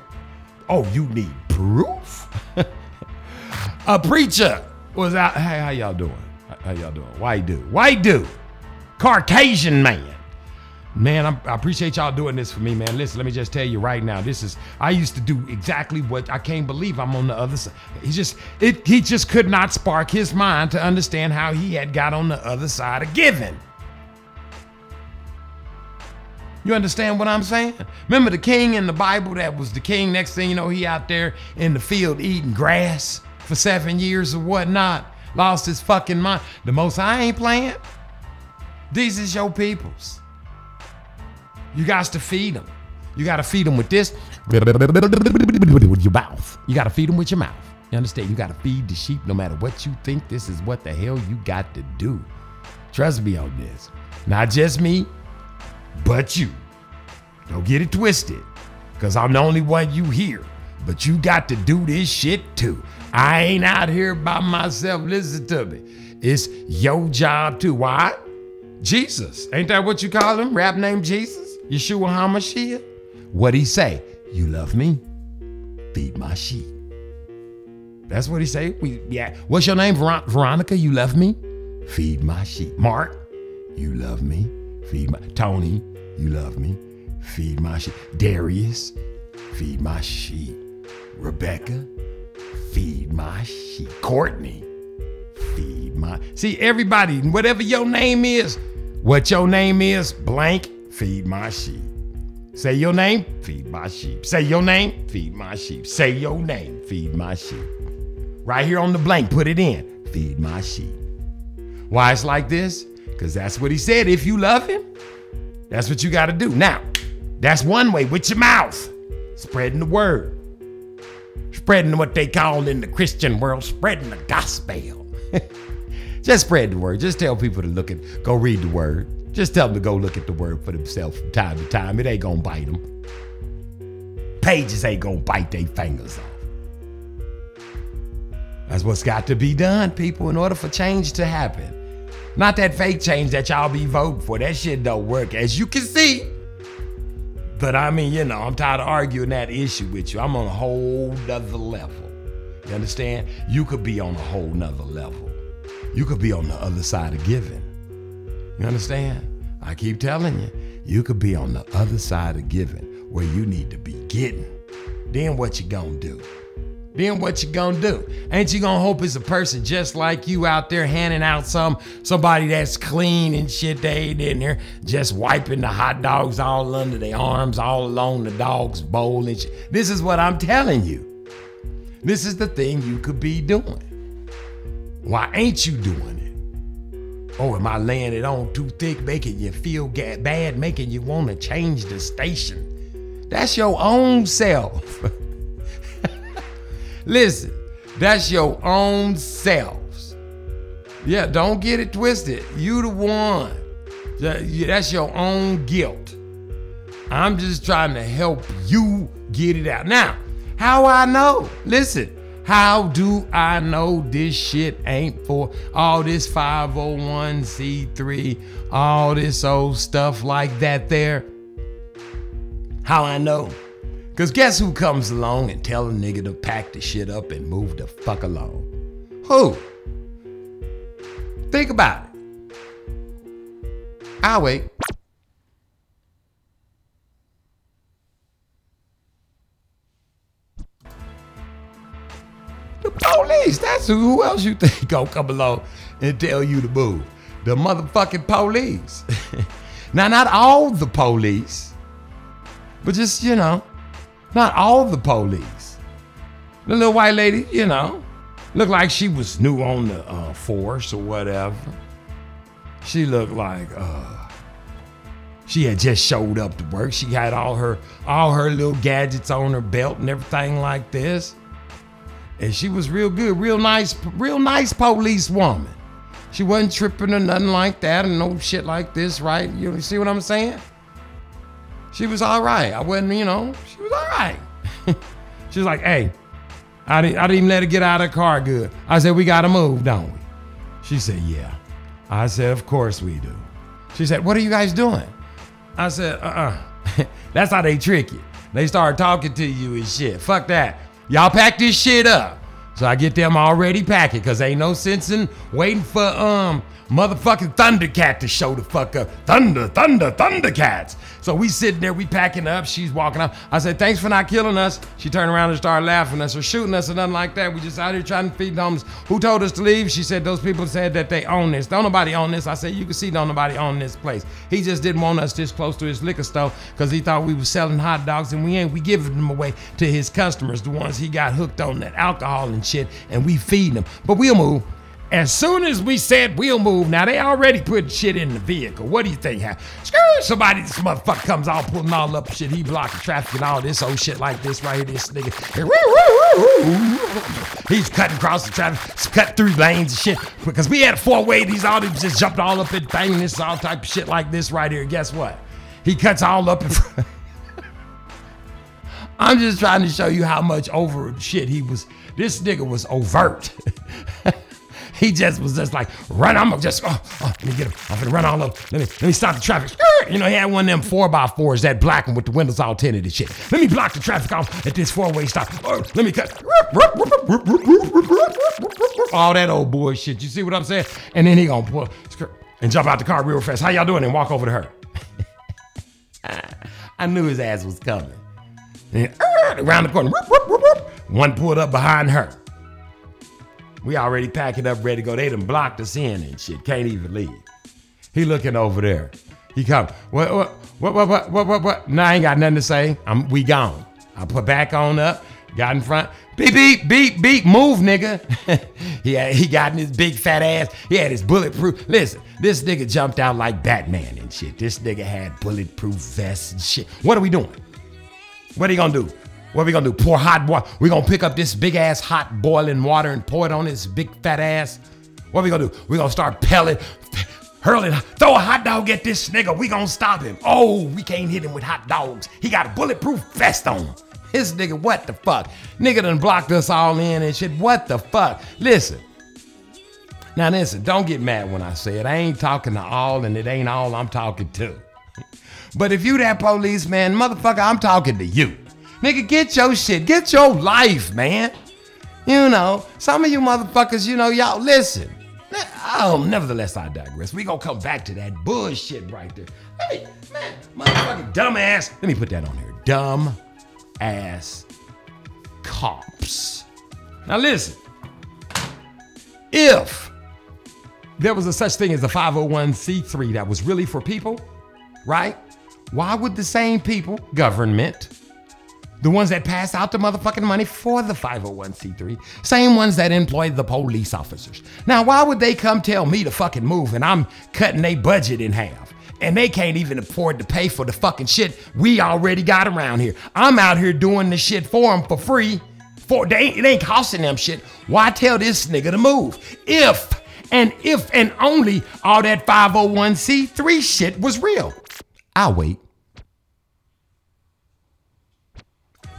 A: Oh, you need proof? a preacher was out. Hey, how y'all doing? How- y'all doing? White dude. White dude. Caucasian man. Man, I'm, I appreciate y'all doing this for me, man. Listen, let me just tell you right now. This is I used to do exactly what I can't believe I'm on the other side. He just it he just could not spark his mind to understand how he had got on the other side of giving. You understand what I'm saying? Remember the king in the Bible that was the king. Next thing you know, he out there in the field eating grass for seven years or whatnot. Lost his fucking mind. The most I ain't playing. These is your peoples. You got to feed them. You got to feed them with this. With your mouth. You got to feed them with your mouth. You understand? You got to feed the sheep no matter what you think. This is what the hell you got to do. Trust me on this. Not just me, but you. Don't get it twisted, because I'm the only one you hear. But you got to do this shit too. I ain't out here by myself. Listen to me. It's your job too. Why? Jesus. Ain't that what you call him? Rap name Jesus? Yeshua HaMashiach? What he say? You love me? Feed my sheep. That's what he say. We yeah. What's your name? Ver- Veronica, you love me? Feed my sheep. Mark, you love me? Feed my Tony, you love me? Feed my sheep. Darius, feed my sheep. Rebecca, feed my sheep. Courtney, feed my see everybody whatever your name is what your name is blank feed my sheep say your name feed my sheep say your name feed my sheep say your name feed my sheep right here on the blank put it in feed my sheep why it's like this because that's what he said if you love him that's what you got to do now that's one way with your mouth spreading the word spreading what they call in the Christian world, spreading the gospel. Just spread the word. Just tell people to look at, go read the word. Just tell them to go look at the word for themselves from time to time. It ain't gonna bite them. Pages ain't gonna bite their fingers off. That's what's got to be done, people, in order for change to happen. Not that fake change that y'all be voting for. That shit don't work, as you can see. But I mean, you know, I'm tired of arguing that issue with you. I'm on a whole nother level. You understand? You could be on a whole nother level. You could be on the other side of giving. You understand? I keep telling you, you could be on the other side of giving where you need to be getting. Then what you gonna do? Then what you gonna do? Ain't you gonna hope it's a person just like you out there handing out some somebody that's clean and shit they ain't in there, just wiping the hot dogs all under their arms, all along the dog's bowl and shit. This is what I'm telling you. This is the thing you could be doing. Why ain't you doing it? Oh, am I laying it on too thick, making you feel bad, making you want to change the station? That's your own self. Listen, that's your own selves. Yeah, don't get it twisted. You the one. That's your own guilt. I'm just trying to help you get it out. Now, how I know? Listen, how do I know this shit ain't for all this 501c3, all this old stuff like that there? How I know? Cause guess who comes along and tell a nigga to pack the shit up and move the fuck along? Who? Think about it. I'll wait. The police. That's who, who else you think gonna come along and tell you to move? The motherfucking police. now, not all the police, but just, you know, not all the police. The little white lady, you know, looked like she was new on the uh, force or whatever. She looked like uh, she had just showed up to work. She had all her all her little gadgets on her belt and everything like this. And she was real good, real nice, real nice police woman. She wasn't tripping or nothing like that and no shit like this, right? You see what I'm saying? She was all right. I wasn't, you know, she was all right. she was like, hey, I didn't, I didn't even let her get out of the car good. I said, we got to move, don't we? She said, yeah. I said, of course we do. She said, what are you guys doing? I said, uh-uh. That's how they trick you. They start talking to you and shit. Fuck that. Y'all pack this shit up. So I get them already packed because ain't no sense in waiting for um motherfucking Thundercat to show the fuck up. Thunder, thunder, Thundercats. So we sitting there, we packing up. She's walking up. I said, thanks for not killing us. She turned around and started laughing at us or shooting us or nothing like that. We just out here trying to feed the homeless. Who told us to leave? She said, those people said that they own this. Don't nobody own this. I said, you can see don't nobody own this place. He just didn't want us this close to his liquor store because he thought we was selling hot dogs and we ain't. We giving them away to his customers, the ones he got hooked on that alcohol and shit, and we feed them. But we'll move. As soon as we said we'll move, now they already put shit in the vehicle. What do you think happened? Screw somebody, this motherfucker comes out pulling all up shit. He blocking traffic and all this old shit like this right here. This nigga, he's cutting across the traffic, cut through lanes and shit. Because we had a four way, these all these just jumped all up and banging this all type of shit like this right here. Guess what? He cuts all up in front. I'm just trying to show you how much over shit he was. This nigga was overt. he just was just like, run, I'm gonna just, oh, oh, let me get him. I'm gonna run all over. Let me, let me stop the traffic. You know, he had one of them four by fours, that black one with the windows all tinted and shit. Let me block the traffic off at this four way stop. Oh, let me cut. All that old bullshit. You see what I'm saying? And then he gonna pull and jump out the car real fast. How y'all doing? And walk over to her. I knew his ass was coming. And uh, around the corner, one pulled up behind her. We already packing up, ready to go. They done blocked us in and shit. Can't even leave. He looking over there. He come. What? What? What? What? What? What? What? what? No, I ain't got nothing to say. I'm. We gone. I put back on up. Got in front. Beep beep beep beep. Move, nigga. he had, he got in his big fat ass. He had his bulletproof. Listen, this nigga jumped out like Batman and shit. This nigga had bulletproof vests and shit. What are we doing? What are you gonna do? What are we gonna do? Pour hot water? We gonna pick up this big ass hot boiling water and pour it on his big fat ass? What are we gonna do? We gonna start pelling, hurling, throw a hot dog at this nigga. We gonna stop him. Oh, we can't hit him with hot dogs. He got a bulletproof vest on. This nigga, what the fuck? Nigga done blocked us all in and shit. What the fuck? Listen. Now listen, don't get mad when I say it. I ain't talking to all and it ain't all I'm talking to. But if you that policeman, motherfucker, I'm talking to you. Nigga, get your shit. Get your life, man. You know, some of you motherfuckers, you know, y'all listen. Oh, nevertheless, I digress. We gonna come back to that bullshit right there. Hey, man, motherfucking dumbass. Let me put that on here. Dumb ass cops. Now listen. If there was a such thing as a 501c3 that was really for people, right? Why would the same people, government, The ones that pass out the motherfucking money for the 501c3. Same ones that employ the police officers. Now, why would they come tell me to fucking move and I'm cutting their budget in half? And they can't even afford to pay for the fucking shit we already got around here. I'm out here doing the shit for them for free. For they it ain't costing them shit. Why tell this nigga to move? If and if and only all that 501c3 shit was real. I'll wait.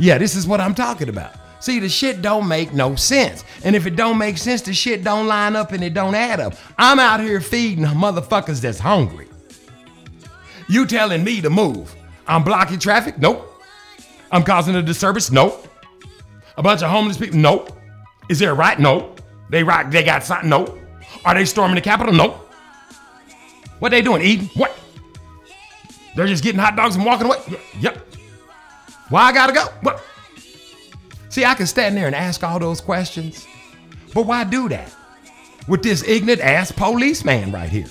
A: Yeah, this is what I'm talking about. See, the shit don't make no sense. And if it don't make sense, the shit don't line up and it don't add up. I'm out here feeding motherfuckers that's hungry. You telling me to move. I'm blocking traffic? Nope. I'm causing a disturbance? Nope. A bunch of homeless people? Nope. Is there a riot? Nope. They rock, they got something? Nope. Are they storming the Capitol? Nope. What they doing? Eating? What? They're just getting hot dogs and walking away? Yep. Why I gotta go? What? See, I can stand there and ask all those questions, but why do that? With this ignorant ass policeman right here.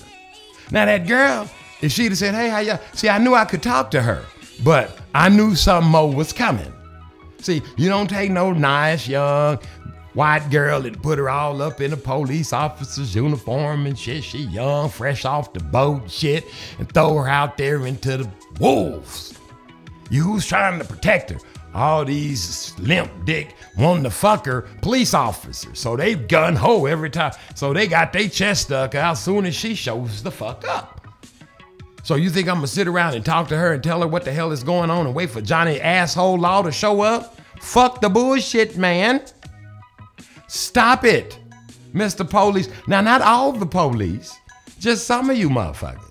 A: Now that girl, if she'd have said, "Hey, how ya?" See, I knew I could talk to her, but I knew something more was coming. See, you don't take no nice young white girl and put her all up in a police officer's uniform and shit. She young, fresh off the boat, shit, and throw her out there into the wolves. You who's trying to protect her? All these limp dick wanting to fuck her police officers. So they gun ho every time. So they got their chest stuck out soon as she shows the fuck up. So you think I'm gonna sit around and talk to her and tell her what the hell is going on and wait for Johnny asshole law to show up? Fuck the bullshit, man. Stop it, Mr. Police. Now, not all the police, just some of you motherfuckers.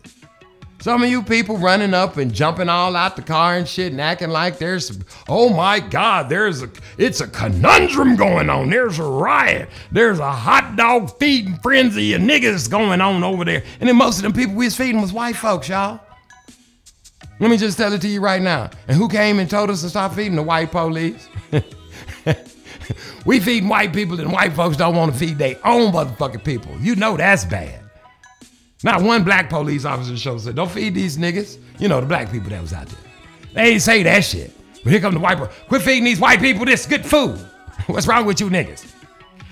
A: Some of you people running up and jumping all out the car and shit and acting like there's, oh my God, there's a, it's a conundrum going on. There's a riot. There's a hot dog feeding frenzy of niggas going on over there. And then most of them people we was feeding was white folks, y'all. Let me just tell it to you right now. And who came and told us to stop feeding the white police? we feed white people and white folks don't want to feed their own motherfucking people. You know that's bad. Not one black police officer show said, don't feed these niggas. You know, the black people that was out there. They ain't say that shit. But here come the white boy. Quit feeding these white people this good food. What's wrong with you niggas?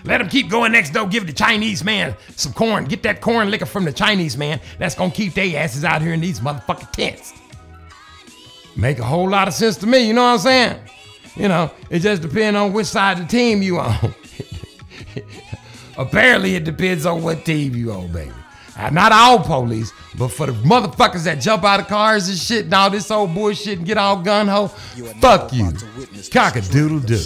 A: Let them keep going next door, give the Chinese man some corn. Get that corn liquor from the Chinese man. That's gonna keep their asses out here in these motherfucking tents. Make a whole lot of sense to me, you know what I'm saying? You know, it just depends on which side of the team you on. Apparently, it depends on what team you on, baby. Uh, Not all police, but for the motherfuckers that jump out of cars and shit and all this old bullshit and get all gun ho,
B: You are now
A: fuck you.
B: about to witness the
A: Cock a doodle doo.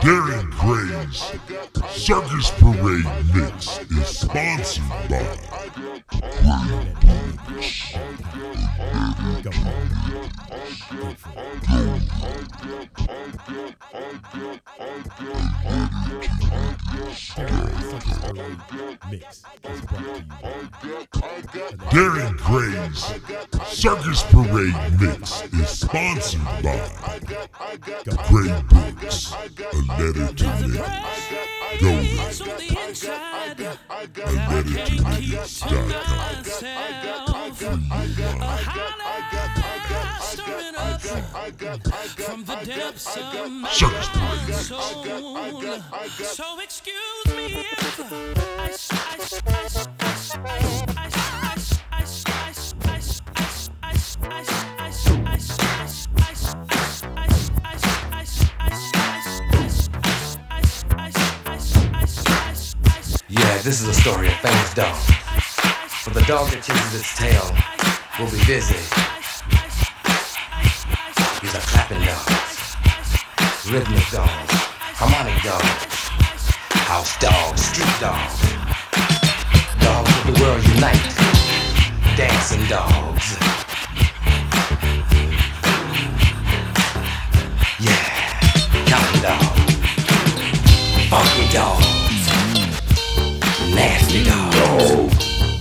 A: Darren
E: Gray's Circus Parade Mix is sponsored by Darren Gray's Circus Parade Mix is sponsored by Gray Books, a letter to niggas. Go there. A letter to niggas.com
F: from the depths of my soul. So excuse me if I, I, I, I, I, I,
G: Yeah, this is a story of famous dog. For the dog that chases its tail will be busy these are clapping dogs, rhythmic dogs, harmonic dogs, house dogs, street dogs, dogs of the world unite, dancing dogs. Yeah, counting dogs, funky dogs, nasty dogs.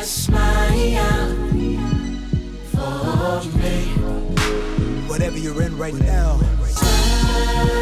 F: a
C: smile for me.
H: Whatever you're in right now.
C: Smile.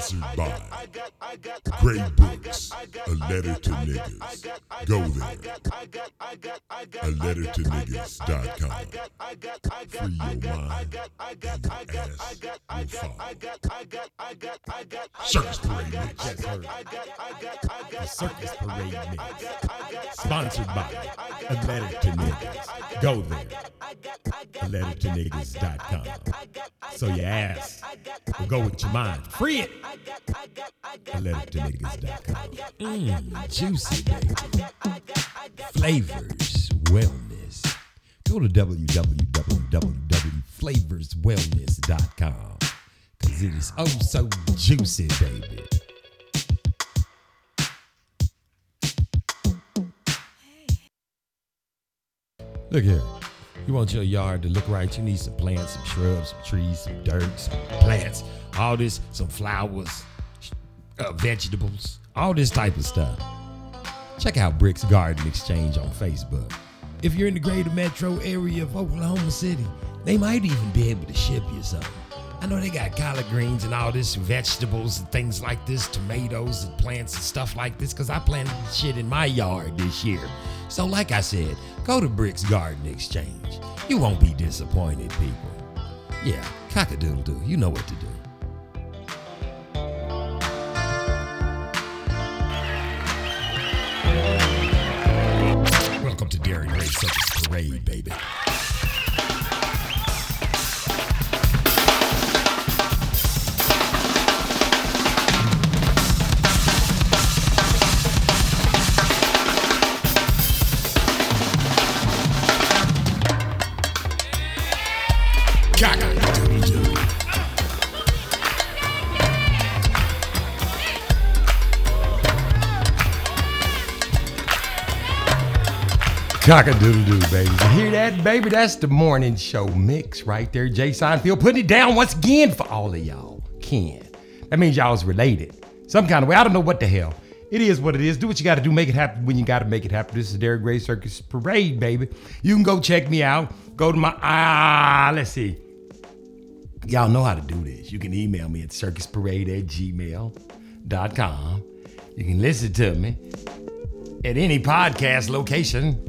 I: sponsored by The
E: Great Books, A Letter to Niggas. Go there. A Letter to Niggas.com. Free your mind, and your ass will follow. Circus Parade Mix.
A: The Circus Parade Mix. Sponsored by A Letter to Niggas. Go there. Lettertoniggas.com. So your ass will go with your mind. Free it. Lettertoniggas.com. Mmm, juicy, baby. Flavors, wellness. Go to www.flavorswellness.com because it is oh so juicy, baby. Look here. You want your yard to look right. You need some plants, some shrubs, some trees, some dirt, some plants, all this, some flowers, uh, vegetables, all this type of stuff. Check out Bricks Garden Exchange on Facebook. If you're in the greater metro area of Oklahoma City, they might even be able to ship you something.
D: I know they got collard greens and all this vegetables and things like this, tomatoes and plants and stuff like this, because I planted shit in my yard this year. So, like I said, go to Bricks Garden Exchange. You won't be disappointed, people. Yeah, cockadoodle doo. You know what to do. Welcome to Darren Gray Circus Parade, baby. Cock-a-doodle-doo,
A: baby. You hear that, baby? That's the morning show mix right there. Jay Seinfeld putting it down once again for all of y'all. Ken. That means y'all's related. Some kind of way. I don't know what the hell. It is what it is. Do what you got to do. Make it happen when you got to make it happen. This is Derek Gray Circus Parade, baby. You can go check me out. Go to my, ah, let's see. Y'all know how to do this. You can email me at circusparade at gmail.com. You can listen to me at any podcast location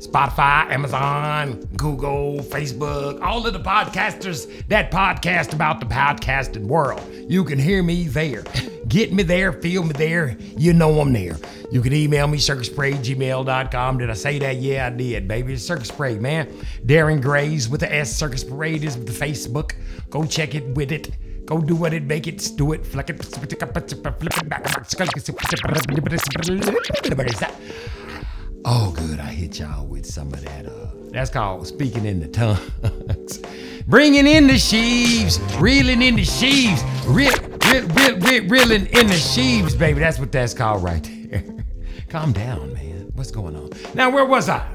A: Spotify, Amazon, Google, Facebook, all of the podcasters that podcast about the podcasting world. You can hear me there. Get me there, feel me there. You know I'm there. You can email me, circusparade@gmail.com. Did I say that? Yeah, I did, baby. It's Circus Parade, man. Darren Grays with the S. Circus Parade is with the Facebook. Go check it with it. Go do what it, make it, do it, flick it, flip it back. Oh, good. I hit y'all with some of that. Uh, that's called speaking in the tongues. Bringing in the sheaves, reeling in the sheaves, reel, reel, reel, reel, reeling in the sheaves, baby. That's what that's called right there. Calm down, man. What's going on? Now, where was I?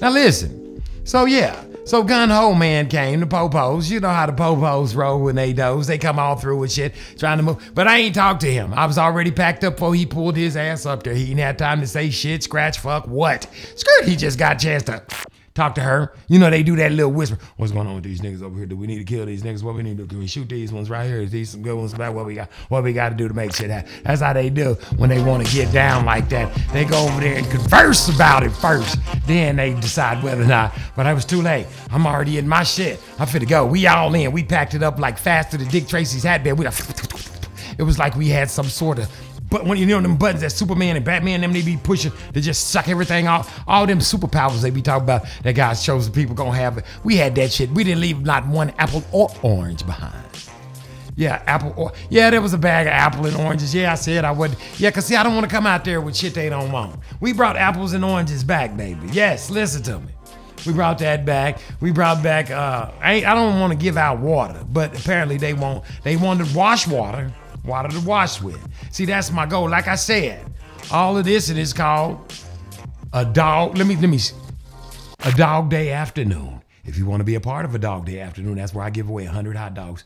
A: Now, listen. So, yeah. So, Gun Ho Man came, the popos. You know how the popos roll when they doze. They come all through with shit, trying to move. But I ain't talked to him. I was already packed up before he pulled his ass up there. He ain't had time to say shit, scratch, fuck, what. Skirt, he just got a chance to talk to her. You know, they do that little whisper. What's going on with these niggas over here? Do we need to kill these niggas? What we need to do? Can we shoot these ones right here? Is these some good ones what we got? What we got to do to make shit happen? That's how they do when they want to get down like that. They go over there and converse about it first. Then they decide whether or not. But I was too late. I'm already in my shit. I'm finna go. We all in. We packed it up like faster than Dick Tracy's hat. We it was like we had some sort of but when you know them buttons that Superman and Batman them they be pushing to just suck everything off, all them superpowers they be talking about that God shows the people gonna have. We had that shit. We didn't leave not one apple or orange behind. Yeah, apple or yeah, there was a bag of apple and oranges. Yeah, I said I would. Yeah, cause see, I don't want to come out there with shit they don't want. We brought apples and oranges back, baby. Yes, listen to me. We brought that back. We brought back. Uh, I, I don't want to give out water, but apparently they won't. They wanted wash water, water to wash with. See, that's my goal. Like I said, all of this it is called a dog. Let me let me. a dog day afternoon. If you want to be a part of a dog day afternoon, that's where I give away 100 hot dogs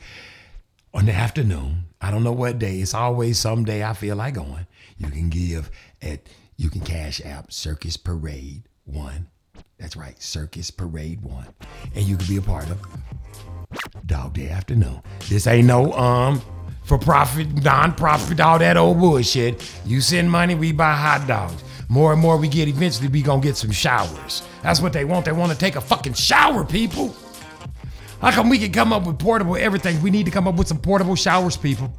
A: on the afternoon. I don't know what day. It's always some day I feel like going. You can give at you can cash app Circus Parade One. That's right, Circus Parade One, and you can be a part of Dog Day Afternoon. This ain't no um for profit, non-profit, all that old bullshit. You send money, we buy hot dogs. More and more we get, eventually we gonna get some showers. That's what they want. They want to take a fucking shower, people. How come we can come up with portable everything? We need to come up with some portable showers, people.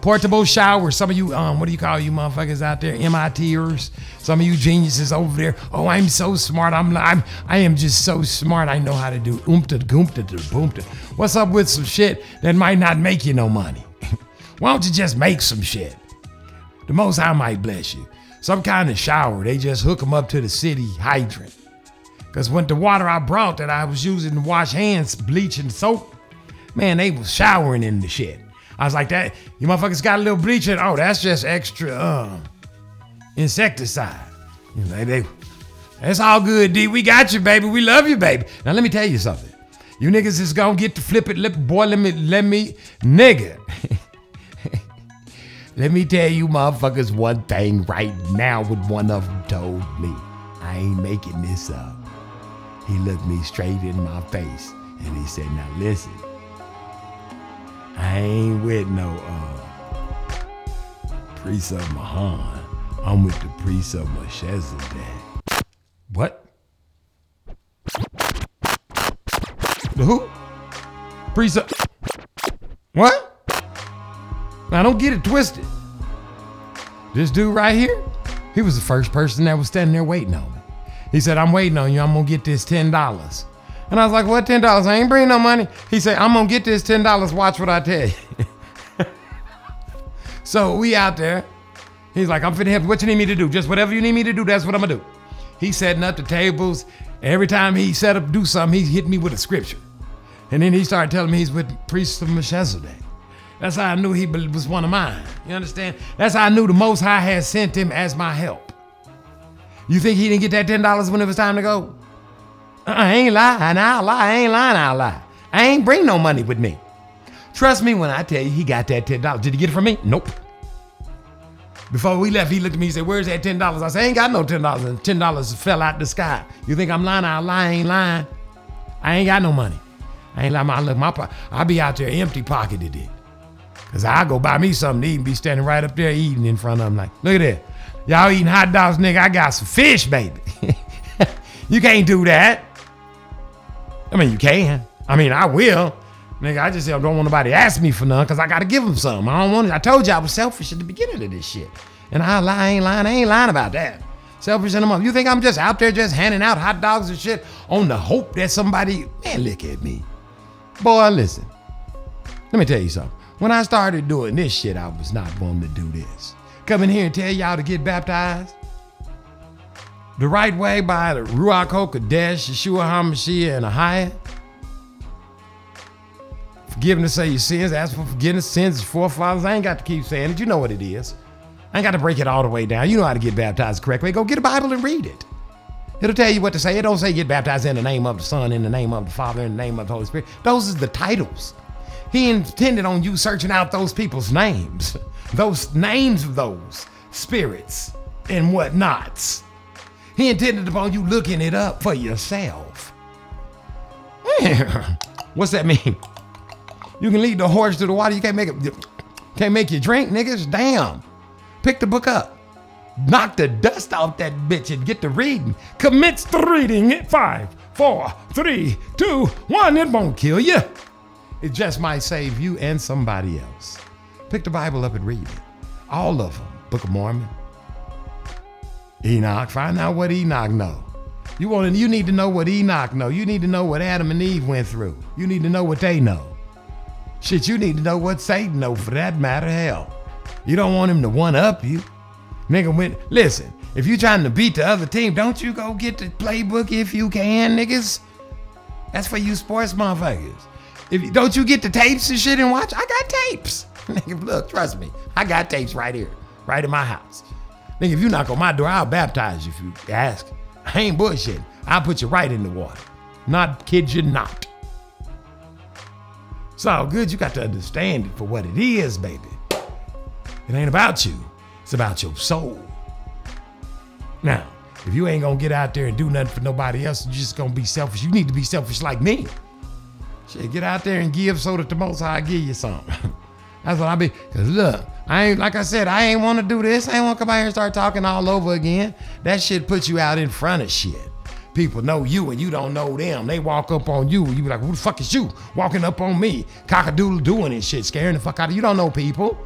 A: Portable showers. Some of you, um, what do you call you motherfuckers out there? MITers. Some of you geniuses over there. Oh, I'm so smart. I'm, I'm, I am just so smart. I know how to do oomta goomta boomta. What's up with some shit that might not make you no money? Why don't you just make some shit? The Most High might bless you. Some kind of shower. They just hook them up to the city hydrant. Because when the water I brought that I was using to wash hands, bleach and soap, man, they was showering in the shit. I was like, that, you motherfuckers got a little bleach in? Oh, that's just extra um, insecticide. You know, they, that's all good, D. We got you, baby. We love you, baby. Now, let me tell you something. You niggas is gonna get to flip it, lip, boy, let me, let me, nigga. let me tell you motherfuckers one thing right now what one of them told me. I ain't making this up. He looked me straight in my face and he said, Now listen, I ain't with no uh priest of Mahan. I'm with the priest of Melchizedek. What? The who? Priest of What? Now don't get it twisted. This dude right here, he was the first person that was standing there waiting on me. He said, I'm waiting on you. I'm gonna get this ten dollars. And I was like, what ten dollars? I ain't bringing no money. He said, I'm gonna get this ten dollars. Watch what I tell you. so we out there. He's like, I'm finna help. What you need me to do? Just whatever you need me to do, that's what I'm gonna do. He's setting up the tables. Every time he set up to do something, he hit me with a scripture. And then he started telling me he's with priest of Melchizedek. That's how I knew he was one of mine. You understand? That's how I knew the Most High had sent him as my help. You think he didn't get that ten dollars when it was time to go? Uh, I ain't lying. I'll lie. I ain't lying. I'll lie. I ain't bring no money with me. Trust me when I tell you he got that ten dollars. Did he get it from me? Nope. Before we left, he looked at me and said, "Where's that ten dollars?" I said, "I ain't got no ten dollars." And ten dollars fell out the sky. You think I'm lying? I'll lie. I ain't lying. I ain't got no money. I ain't lying. I look my po- I be out there empty pocketed it. Cause I go buy me something to eat and be standing right up there eating in front of them like, look at that. Y'all eating hot dogs, nigga. I got some fish, baby. you can't do that. I mean, you can. I mean, I will. Nigga, I just don't want nobody to ask me for none because I got to give them some. I don't want it. I told you I was selfish at the beginning of this shit. And I lie, I ain't lying. I ain't lying about that. Selfish in the month. You think I'm just out there just handing out hot dogs and shit on the hope that somebody, man, look at me. Boy, listen. Let me tell you something. When I started doing this shit, I was not wanting to do this. Come in here and tell y'all to get baptized the right way by the Ruach HaKodesh, Yeshua HaMashiach, and Ahia. Forgiveness of your sins, ask for forgiveness sins, of forefathers. I ain't got to keep saying it. You know what it is. I ain't got to break it all the way down. You know how to get baptized correctly. Go get a Bible and read it. It'll tell you what to say. It don't say get baptized in the name of the Son, in the name of the Father, in the name of the Holy Spirit. Those are the titles. He intended on you searching out those people's names, those names of those spirits and whatnots. He intended upon you looking it up for yourself. What's that mean? You can lead the horse to the water. You can't make it. Can't make you drink, niggas. Damn. Pick the book up. Knock the dust off that bitch and get to reading. Commence the reading at five, four, three, two, one. It won't kill you. It just might save you and somebody else. Pick the Bible up and read it. All of them. Book of Mormon. Enoch. Find out what Enoch know. You want to, you need to know what Enoch know. You need to know what Adam and Eve went through. You need to know what they know. Shit, you need to know what Satan know for that matter. Hell. You don't want him to one up you. Nigga went listen, if you trying to beat the other team, don't you go get the playbook if you can, niggas. That's for you sports motherfuckers. If you, don't you get the tapes and shit and watch? I got tapes. Nigga, look, trust me. I got tapes right here, right in my house. Nigga, if you knock on my door, I'll baptize you if you ask. I ain't bullshitting. I'll put you right in the water. Not kid you not. It's all good. You got to understand it for what it is, baby. It ain't about you. It's about your soul. Now, if you ain't gonna get out there and do nothing for nobody else, you're just gonna be selfish. You need to be selfish like me. Shit, get out there and give so that the most high give you something. That's what I be. Cause look, I ain't like I said, I ain't want to do this. I ain't want to come out here and start talking all over again. That shit puts you out in front of shit. People know you and you don't know them. They walk up on you. You be like, who the fuck is you? Walking up on me, cockadoodle doing and shit, scaring the fuck out of you. You don't know people.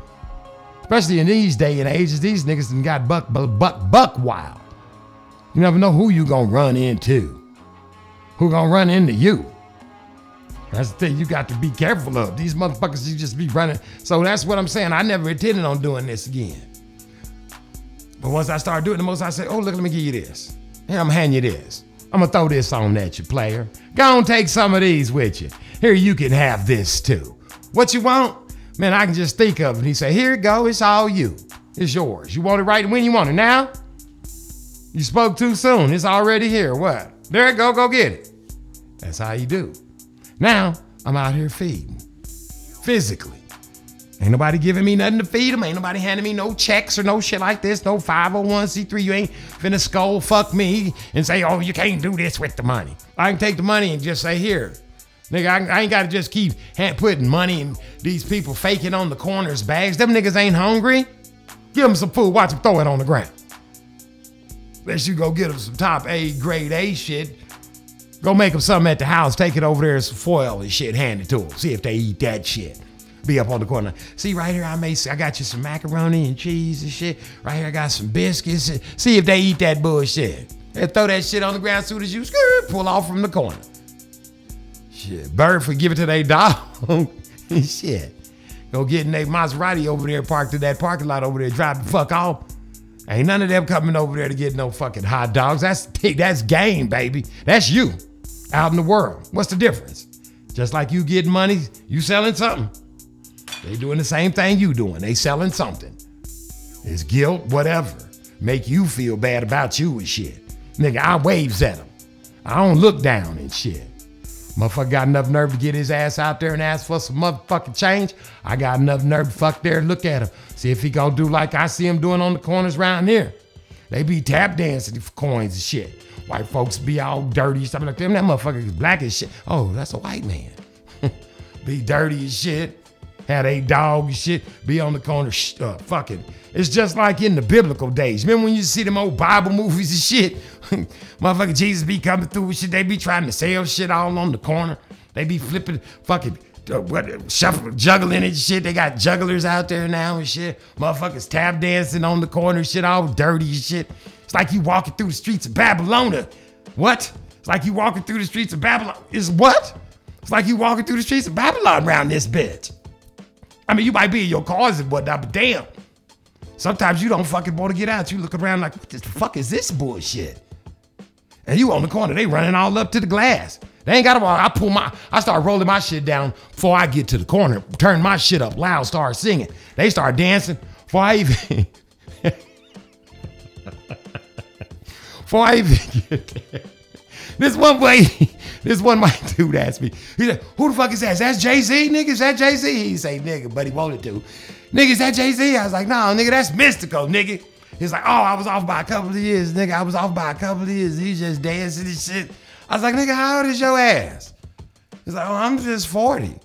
A: Especially in these day and ages, these niggas done got buck, buck, buck, wild. You never know who you gonna run into. Who gonna run into you? That's the thing you got to be careful of. These motherfuckers, you just be running. So that's what I'm saying. I never intended on doing this again. But once I started doing the most, I said, oh, look, let me give you this. Here, I'm handing you this. I'm gonna throw this on at you, player. Go and take some of these with you. Here, you can have this too. What you want? Man, I can just think of it. He said, here you go, it's all you. It's yours. You want it right when you want it. Now? You spoke too soon. It's already here. What? There it go, go get it. That's how you do. Now, I'm out here feeding. Physically. Ain't nobody giving me nothing to feed them. Ain't nobody handing me no checks or no shit like this. No 501c3. You ain't finna skull fuck me and say, oh, you can't do this with the money. I can take the money and just say, here, Nigga, I, I ain't gotta just keep ha- putting money in these people faking on the corners bags. Them niggas ain't hungry. Give them some food, watch them throw it on the ground. Unless you go get them some top A grade A shit. Go make them something at the house, take it over there, some foil and shit, hand it to them. See if they eat that shit. Be up on the corner. See right here, I made. I got you some macaroni and cheese and shit. Right here, I got some biscuits. See if they eat that bullshit. They throw that shit on the ground soon as you pull off from the corner. Shit, bird for give it to their dog. shit, go get in Maserati over there, parked in that parking lot over there, drive the fuck off. Ain't none of them coming over there to get no fucking hot dogs. That's. That's game, baby. That's you out in the world. What's the difference? Just like you getting money, you selling something. They doing the same thing you doing. They selling something. It's guilt, whatever. Make you feel bad about you and shit. Nigga, I waves at them. I don't look down and shit. Motherfucker got enough nerve to get his ass out there and ask for some motherfucking change. I got enough nerve to fuck there and look at him. See if he gonna do like I see him doing on the corners around here. They be tap dancing for coins and shit. White folks be all dirty, something like them. That motherfucker is black as shit. Oh, that's a white man. be dirty as shit. Had a dog and shit. Be on the corner, uh, fucking. It's just like in the biblical days. Remember when you see them old Bible movies and shit? Motherfucking Jesus be coming through and shit. They be trying to sell shit all on the corner. They be flipping fucking uh, what shuffle, juggling and shit. They got jugglers out there now and shit. Motherfuckers tap dancing on the corner, shit, all dirty and shit. It's like you walking through the streets of Babylonia. What? It's like you walking through the streets of Babylon. Is what? It's like you walking through the streets of Babylon around this bitch. I mean, you might be in your cars and whatnot, but damn. Sometimes you don't fucking want to get out. You look around like, what the fuck is this bullshit? And you on the corner, they running all up to the glass. They ain't gotta walk. I pull my, I start rolling my shit down before I get to the corner, turn my shit up loud, start singing. They start dancing before I even, before I even get there. This one boy, this one white dude asked me, he said, who the fuck is that? Is that Jay-Z, nigga? Is that Jay-Z? He say, nigga, but he wanted to. Nigga, is that Jay-Z? I was like, no, nigga, that's Mystikal, nigga. He's like, oh, I was off by a couple of years, nigga. I was off by a couple of years. He's just dancing and shit. I was like, nigga, how old is your ass? He's like, oh, I'm just 40.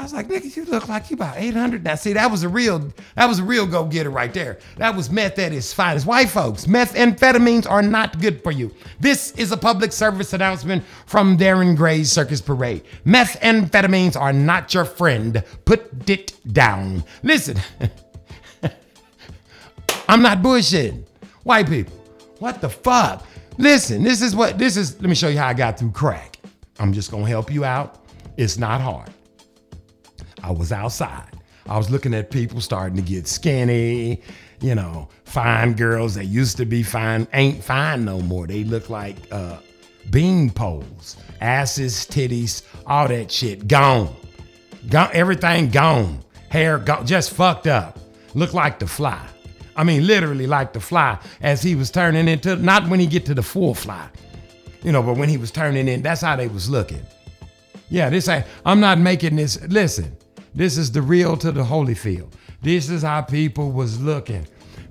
A: I was like, nigga, you look like you about 800 now. See, that was a real, that was a real go-getter right there. That was meth at its finest. White folks, methamphetamines are not good for you. This is a public service announcement from Darren Gray's Circus Parade. Methamphetamines are not your friend. Put it down. Listen, I'm not bullshitting. White people, what the fuck? Listen, this is what, this is, let me show you how I got through crack. I'm just gonna help you out. It's not hard. I was outside. I was looking at people starting to get skinny, you know, fine girls that used to be fine ain't fine no more. They look like uh, bean poles, asses, titties, all that shit gone. Gone, everything gone. Hair gone, just fucked up. Look like the fly. I mean, literally like the fly as he was turning into, not when he get to the full fly, you know, but when he was turning in, that's how they was looking. Yeah, this ain't, I'm not making this, listen, this is the real to the holy field. This is how people was looking.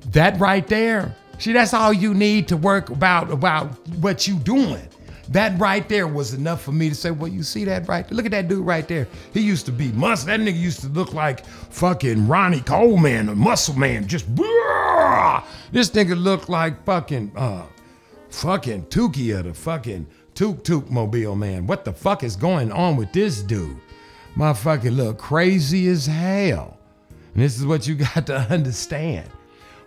A: That right there, see, that's all you need to work about, about what you doing. That right there was enough for me to say, well, you see that right there? Look at that dude right there. He used to be muscle. That nigga used to look like fucking Ronnie Coleman, a muscle man. Just, this nigga looked like fucking, uh, fucking of the fucking Took Took Mobile man. What the fuck is going on with this dude? Motherfucking look crazy as hell. And this is what you got to understand.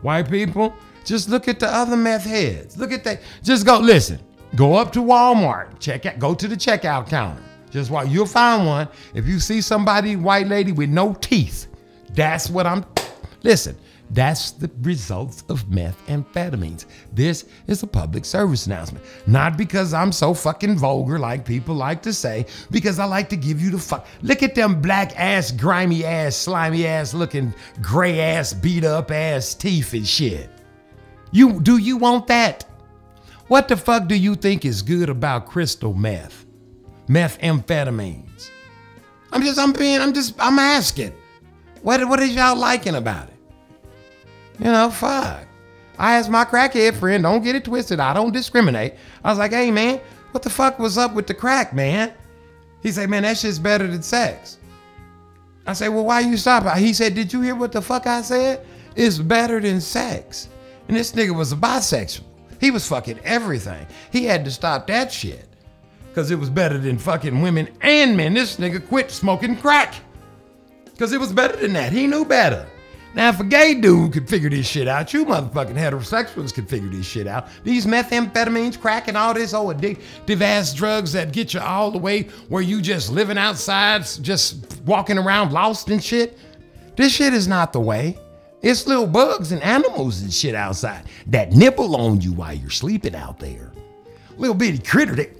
A: White people, just look at the other meth heads. Look at that. Just go, listen, go up to Walmart, check out, go to the checkout counter. Just while you'll find one. If you see somebody, white lady with no teeth, that's what I'm, listen, that's the results of methamphetamines. This is a public service announcement. Not because I'm so fucking vulgar like people like to say, because I like to give you the fuck. Look at them black ass, grimy ass, slimy ass looking, gray ass, beat up ass teeth and shit. You do you want that? What the fuck do you think is good about crystal meth? Methamphetamines. I'm just I'm being I'm just I'm asking. What what is y'all liking about it? You know, fuck. I asked my crackhead friend, don't get it twisted. I don't discriminate. I was like, hey man, what the fuck was up with the crack, man? He said, man, that shit's better than sex. I said, well, why you stop? He said, did you hear what the fuck I said? It's better than sex. And this nigga was a bisexual. He was fucking everything. He had to stop that shit. Cause it was better than fucking women and men. This nigga quit smoking crack. Cause it was better than that. He knew better. Now, if a gay dude could figure this shit out, you motherfucking heterosexuals could figure this shit out. These methamphetamines, crack, and all this old addictive ass drugs that get you all the way where you just living outside, just walking around lost and shit. This shit is not the way. It's little bugs and animals and shit outside that nibble on you while you're sleeping out there. Little bitty critter, they,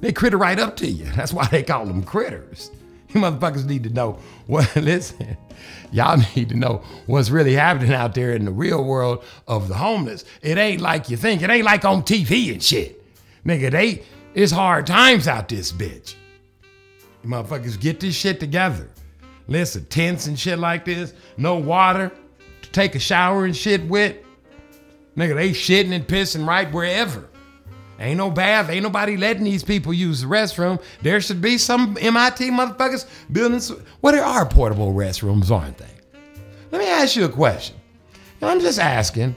A: they critter right up to you. That's why they call them critters. You motherfuckers need to know what, listen, y'all need to know what's really happening out there in the real world of the homeless. It ain't like you think. It ain't like on TV and shit. Nigga, they, it's hard times out this bitch. You motherfuckers get this shit together. Listen, tents and shit like this, no water to take a shower and shit with. Nigga, they shitting and pissing right wherever. Ain't no bath, ain't nobody letting these people use the restroom. There should be some MIT motherfuckers building. Well, there are portable restrooms, aren't they? Let me ask you a question. I'm just asking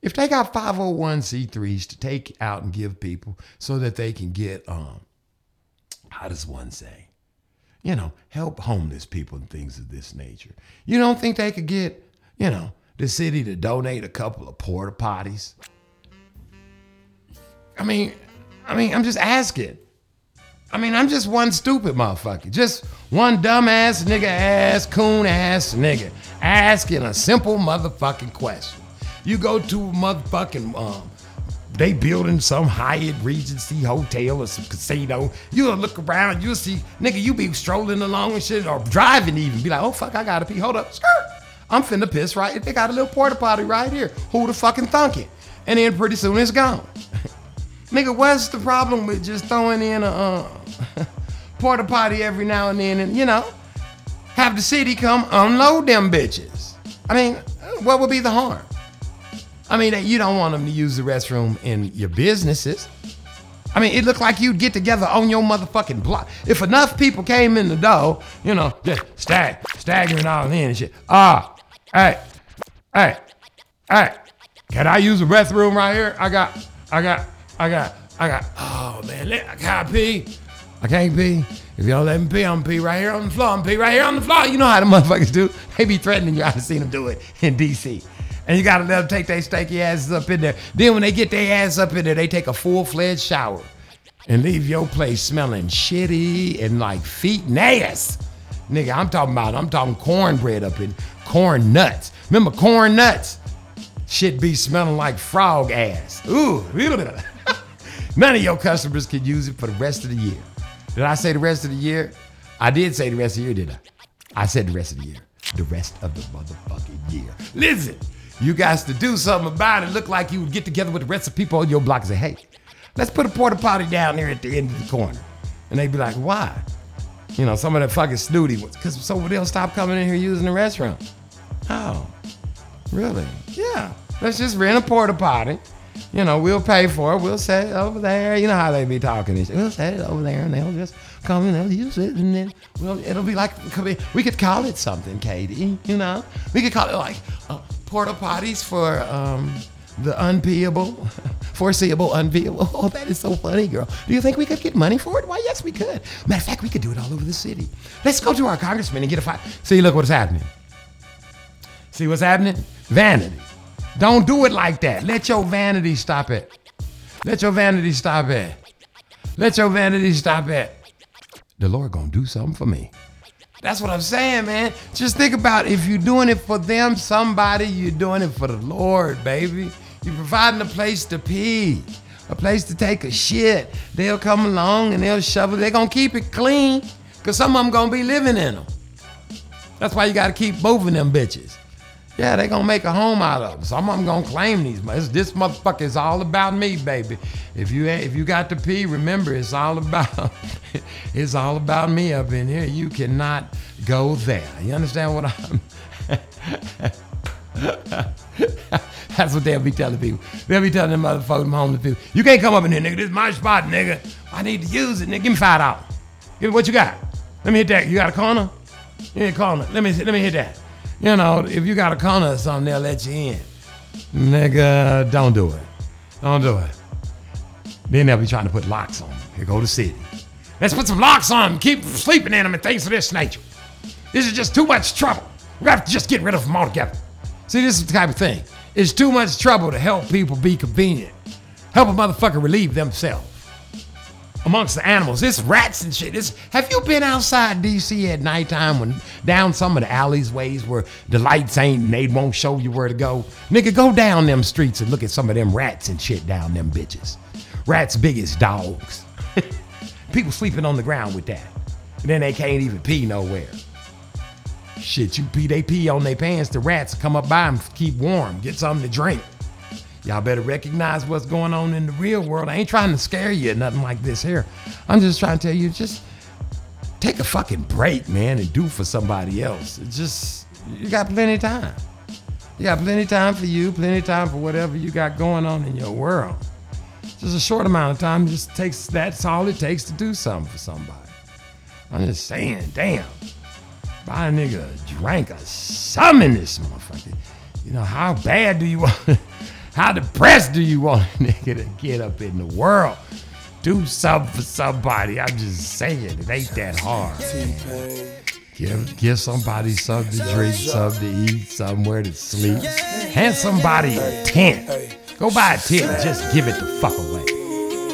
A: if they got 501c3s to take out and give people so that they can get, um, how does one say? You know, help homeless people and things of this nature. You don't think they could get, you know, the city to donate a couple of porta potties? I mean, I mean, I'm just asking. I mean, I'm just one stupid motherfucker. Just one dumbass nigga ass, coon ass nigga asking a simple motherfucking question. You go to a motherfucking um, they building some Hyatt Regency hotel or some casino. You'll look around, you'll see, nigga, you be strolling along and shit, or driving even. Be like, oh fuck, I gotta pee. Hold up, skirt. I'm finna piss right. They got a little porta potty right here. Who the fucking thunk it? And then pretty soon it's gone. Nigga, what's the problem with just throwing in a uh, porta potty every now and then and, you know, have the city come unload them bitches? I mean, what would be the harm? I mean, you don't want them to use the restroom in your businesses. I mean, it looked like you'd get together on your motherfucking block. If enough people came in the door, you know, just stag, staggering all in and shit. Ah, hey, hey, hey, can I use the restroom right here? I got, I got, I got, I got, oh man, I can't pee. I can't pee. If y'all let me pee, I'm pee right here on the floor. I'm pee right here on the floor. You know how the motherfuckers do. They be threatening you. I've seen them do it in DC. And you gotta let them take their stanky asses up in there. Then when they get their ass up in there, they take a full-fledged shower and leave your place smelling shitty and like feet and ass. Nigga, I'm talking about, I'm talking cornbread up in corn nuts. Remember corn nuts? Shit be smelling like frog ass. Ooh, none of your customers can use it for the rest of the year. Did I say the rest of the year? I did say the rest of the year, did I? I said the rest of the year. The rest of the motherfucking year. Listen, you guys to do something about it. Look like you would get together with the rest of the people on your block and say, hey, let's put a porta potty down there at the end of the corner. And they'd be like, why? You know, some of the fucking snooty ones. Because so they'll stop coming in here using the restroom. Oh, really? Yeah. Let's just rent a porta potty. You know, we'll pay for it. We'll set it over there. You know how they be talking. and. We'll set it over there, and they'll just come and they'll use it, and then well, it'll be like we could call it something, Katie. You know, we could call it like uh, porta potties for um, the unpeeable, foreseeable unpeeable. Oh, that is so funny, girl. Do you think we could get money for it? Why, yes, we could. Matter of fact, we could do it all over the city. Let's go to our congressman and get a fight. See, look what's happening. See what's happening? Vanity. Don't do it like that. Let your vanity stop it. Let your vanity stop it. Let your vanity stop it. The Lord gonna do something for me. That's what I'm saying, man. Just think about if you're doing it for them, somebody, you're doing it for the Lord, baby. You're providing a place to pee, a place to take a shit. They'll come along and they'll shovel. They're gonna keep it clean, cause some of them gonna be living in them. That's why you gotta keep moving them bitches. Yeah, they gonna make a home out of them. Some of them gonna claim these. This, this motherfucker is all about me, baby. If you ain't- if you got to pee, remember it's all about it's all about me up in here. You cannot go there. You understand what I'm? That's what they'll be telling people. They'll be telling them motherfuckers, them homeless people, you can't come up in here, nigga. This is my spot, nigga. I need to use it, nigga. Give me five dollars. Give me what you got. Let me hit that. You got a corner? You need a corner. Let me let me hit that. You know, if you got a corner or something, they'll let you in. Nigga, don't do it. Don't do it. Then they'll be trying to put locks on them. Here go the city. Let's put some locks on them. Keep sleeping in them and things of this nature. This is just too much trouble. We have to just get rid of them altogether. See, this is the type of thing. It's too much trouble to help people be convenient. Help a motherfucker relieve themselves. Amongst the animals, it's rats and shit. It's, have you been outside DC at nighttime when down some of the alleys ways where the lights ain't and they won't show you where to go? Nigga, go down them streets and look at some of them rats and shit down them bitches. Rats big as dogs. People sleeping on the ground with that. And then they can't even pee nowhere. Shit, you pee, they pee on their pants. The rats come up by them, keep warm, get something to drink. Y'all better recognize what's going on in the real world. I ain't trying to scare you or nothing like this here. I'm just trying to tell you, just take a fucking break, man, and do for somebody else. It's just, you got plenty of time. You got plenty of time for you, plenty of time for whatever you got going on in your world. Just a short amount of time just takes, that's all it takes to do something for somebody. I'm just saying, damn. Buy a nigga a drink or something in this motherfucker. You know, how bad do you want, how depressed do you want a nigga to get up in the world? Do something for somebody. I'm just saying, it ain't that hard. Give, give somebody something to drink, something to eat, somewhere to sleep. Hand somebody a tent. Go buy a tent and just give it the fuck away.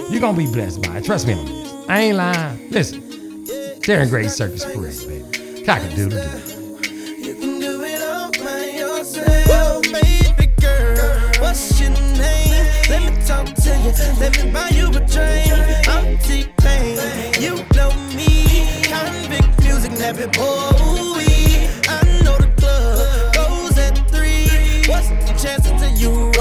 A: You're gonna be blessed by it. Trust me on this. I ain't lying. Listen, Darren Gray Circus Parade, baby. Cock-a-doodle doo.
J: Let me buy you a drink. I'm T-Pain. You know me. Konvict Muzik, never boy. I know the club goes at three. What's the chances of you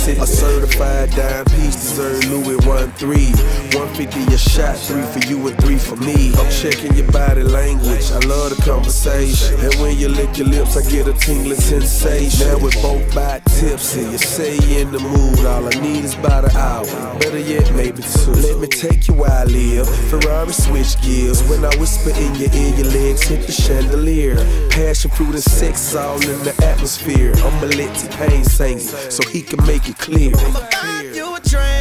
J: A
K: certified dime piece deserve Louis one three. 150 a shot, three for you and three for me. I'm checking your body language. I love the conversation. And when you lick your lips, I get a tingling sensation. Now we're both by tipsy. You say you in the mood. All I need is about an hour. Better yet, maybe two. Let me take you where I live. Ferrari switch gears. When I whisper in your ear, your legs hit the chandelier. Passion fruit and sex all in the atmosphere. I'ma let T-Pain sing so he can make it clear.
J: buy you a drink.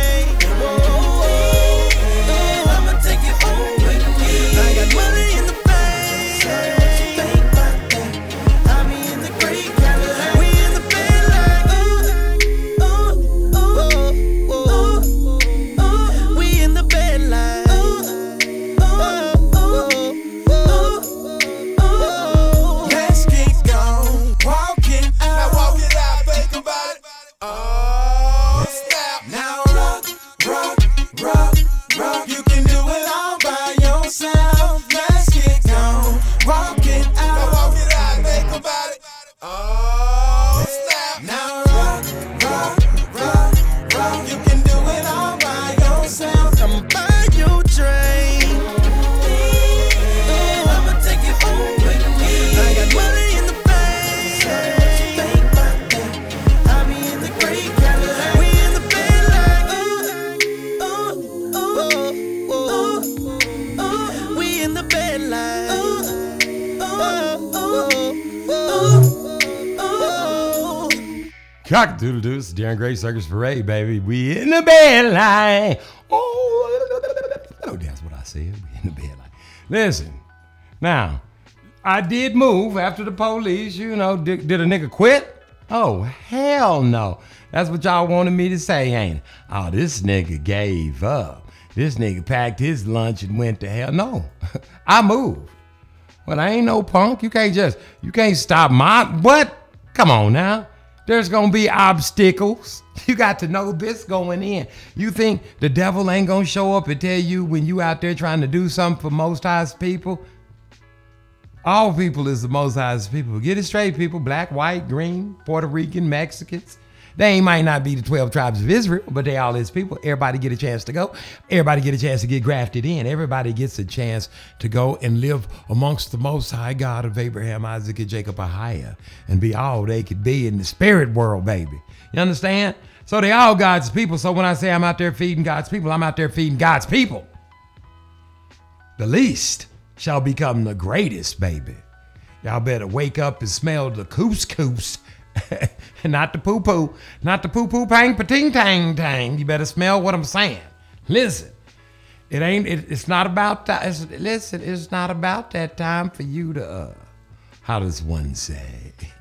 A: Cock doodle doo. It's Darren Gray Circus Parade, baby. We in the bed line. Oh, oh, that's what I said. We in the bed line. Listen, now, I did move after the police. You know, did, did a nigga quit? Oh, hell no. That's what y'all wanted me to say, ain't it? Oh, this nigga gave up. This nigga packed his lunch and went to hell. No, I moved. But I ain't no punk. You can't just, you can't stop my, what? Come on now. There's gonna be obstacles. You got to know this going in. You think the devil ain't gonna show up and tell you when you out there trying to do something for most high's people? All people is the most highest people. Get it straight, people. Black, white, green, Puerto Rican, Mexicans. They might not be the 12 tribes of Israel, but they all his people. Everybody get a chance to go. Everybody get a chance to get grafted in. Everybody gets a chance to go and live amongst the most high God of Abraham, Isaac, and Jacob, Ahia, and be all they could be in the spirit world, baby. You understand? So they all God's people. So when I say I'm out there feeding God's people, I'm out there feeding God's people. The least shall become the greatest, baby. Y'all better wake up and smell the couscous. not the poo poo, not the poo poo pang pating tang tang. You better smell what I'm saying. Listen, it ain't. It, it's not about that. It's, listen, it's not about that time for you to. Uh, how does one say?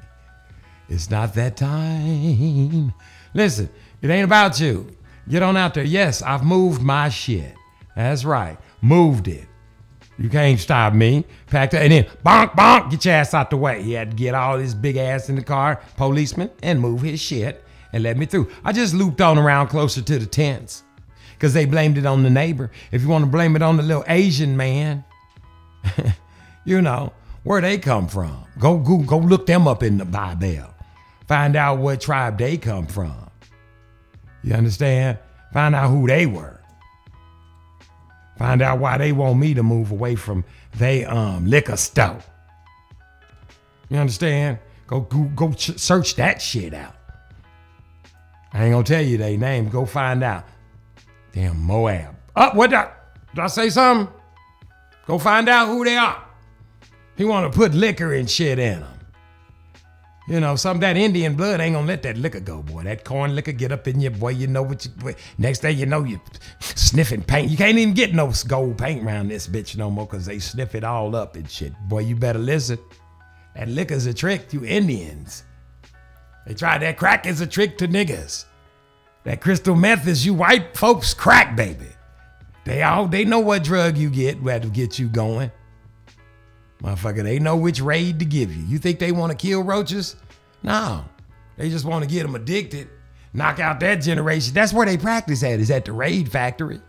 A: It's not that time. Listen, it ain't about you. Get on out there. Yes, I've moved my shit. That's right. Moved it. You can't stop me. Packed it, and then bonk, bonk, get your ass out the way. He had to get all his big ass in the car, policeman, and move his shit and let me through. I just looped on around closer to the tents because they blamed it on the neighbor. If you want to blame it on the little Asian man, you know, where they come from. Go, go, go look them up in the Bible. Find out what tribe they come from. You understand? Find out who they were. Find out why they want me to move away from they um liquor store. You understand? Go go, go ch- search that shit out. I ain't gonna tell you their name. Go find out. Damn Moab. Up, what did I, did I say something? Go find out who they are. He want to put liquor and shit in them. You know, some that Indian blood ain't gonna let that liquor go, boy. That corn liquor get up in your boy. You know what you. Boy, next day, you know you sniffing paint. You can't even get no gold paint around this bitch no more, cause they sniff it all up and shit. Boy, you better listen. That liquor's a trick to Indians. They tried that crack is a trick to niggas. That crystal meth is you white folks crack, baby. They all they know what drug you get that'll get you going. Motherfucker, they know which raid to give you. You think they want to kill roaches? No. They just want to get them addicted, knock out that generation. That's where they practice at, is at the raid factory.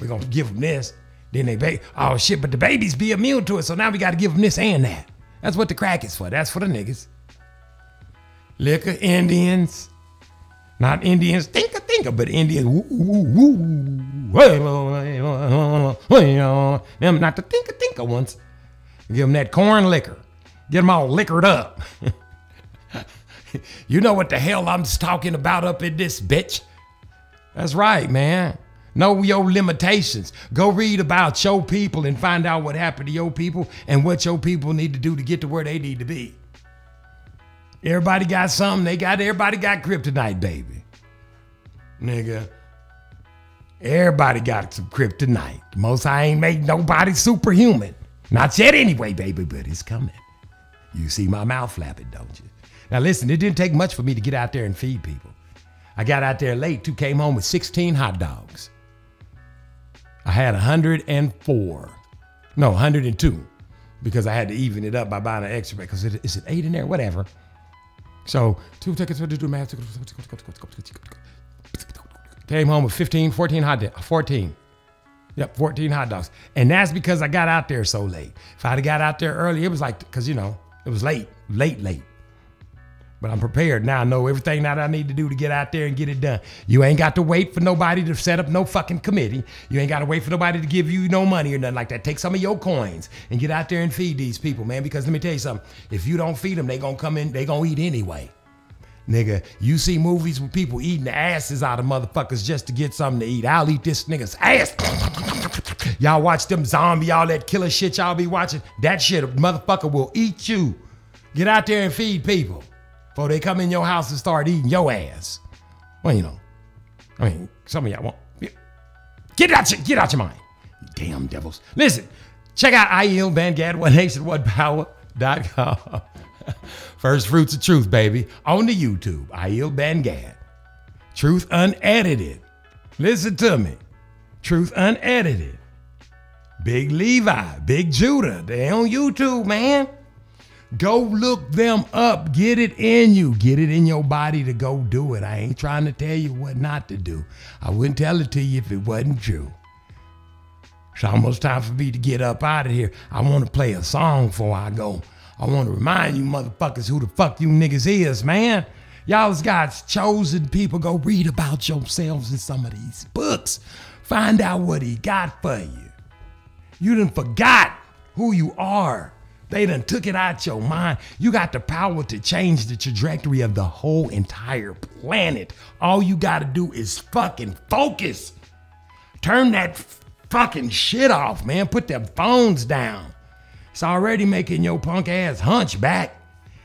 A: We're going to give them this. Then they, ba- oh shit, but the babies be immune to it, so now we got to give them this and that. That's what the crack is for. That's for the niggas. Liquor, Indians. Not Indians, thinker, thinker, but Indians. Woo, woo, woo. Them not the thinker, thinker ones. Give them that corn liquor. Get them all liquored up. you know what the hell I'm talking about up in this bitch? That's right, man. Know your limitations. Go read about your people and find out what happened to your people and what your people need to do to get to where they need to be. Everybody got something. They got everybody got kryptonite, baby. Nigga. Everybody got some kryptonite. Most I ain't made nobody superhuman. Not yet anyway, baby, but it's coming. You see my mouth flapping, don't you? Now listen, it didn't take much for me to get out there and feed people. I got out there late, too, came home with 16 hot dogs. I had 104. No, 102. Because I had to even it up by buying an extra because it, is an eight in there? Whatever. So two tickets to do math. Came home with 15, 14 hot dogs. 14. Yep, 14 hot dogs. And that's because I got out there so late. If I'd have got out there early, it was like, because, you know, it was late, late, late. But I'm prepared now. I know everything that I need to do to get out there and get it done. You ain't got to wait for nobody to set up no fucking committee. You ain't got to wait for nobody to give you no money or nothing like that. Take some of your coins and get out there and feed these people, man. Because let me tell you something. If you don't feed them, they gonna come in, they gonna eat anyway. Nigga, you see movies with people eating the asses out of motherfuckers just to get something to eat. I'll eat this nigga's ass. y'all watch them zombie, all that killer shit y'all be watching. That shit, motherfucker will eat you. Get out there and feed people. before they come in your house and start eating your ass. Well, you know, I mean, some of y'all want get out your get out your mind. Damn devils. Listen, check out I Yield Bandgad, One Nation, One Power.com. First fruits of truth, baby. On the YouTube. I Yield Bandgad. Truth unedited. Listen to me. Truth unedited. Big Levi, Big Judah. They on YouTube, man. Go look them up. Get it in you. Get it in your body to go do it. I ain't trying to tell you what not to do. I wouldn't tell it to you if it wasn't true. It's almost time for me to get up out of here. I want to play a song before I go. I want to remind you motherfuckers who the fuck you niggas is, man. Y'all's God's chosen people. Go read about yourselves in some of these books. Find out what he got for you. You done forgot who you are. They done took it out your mind. You got the power to change the trajectory of the whole entire planet. All you got to do is fucking focus. Turn that fucking shit off, man. Put them phones down. It's already making your punk ass hunchback.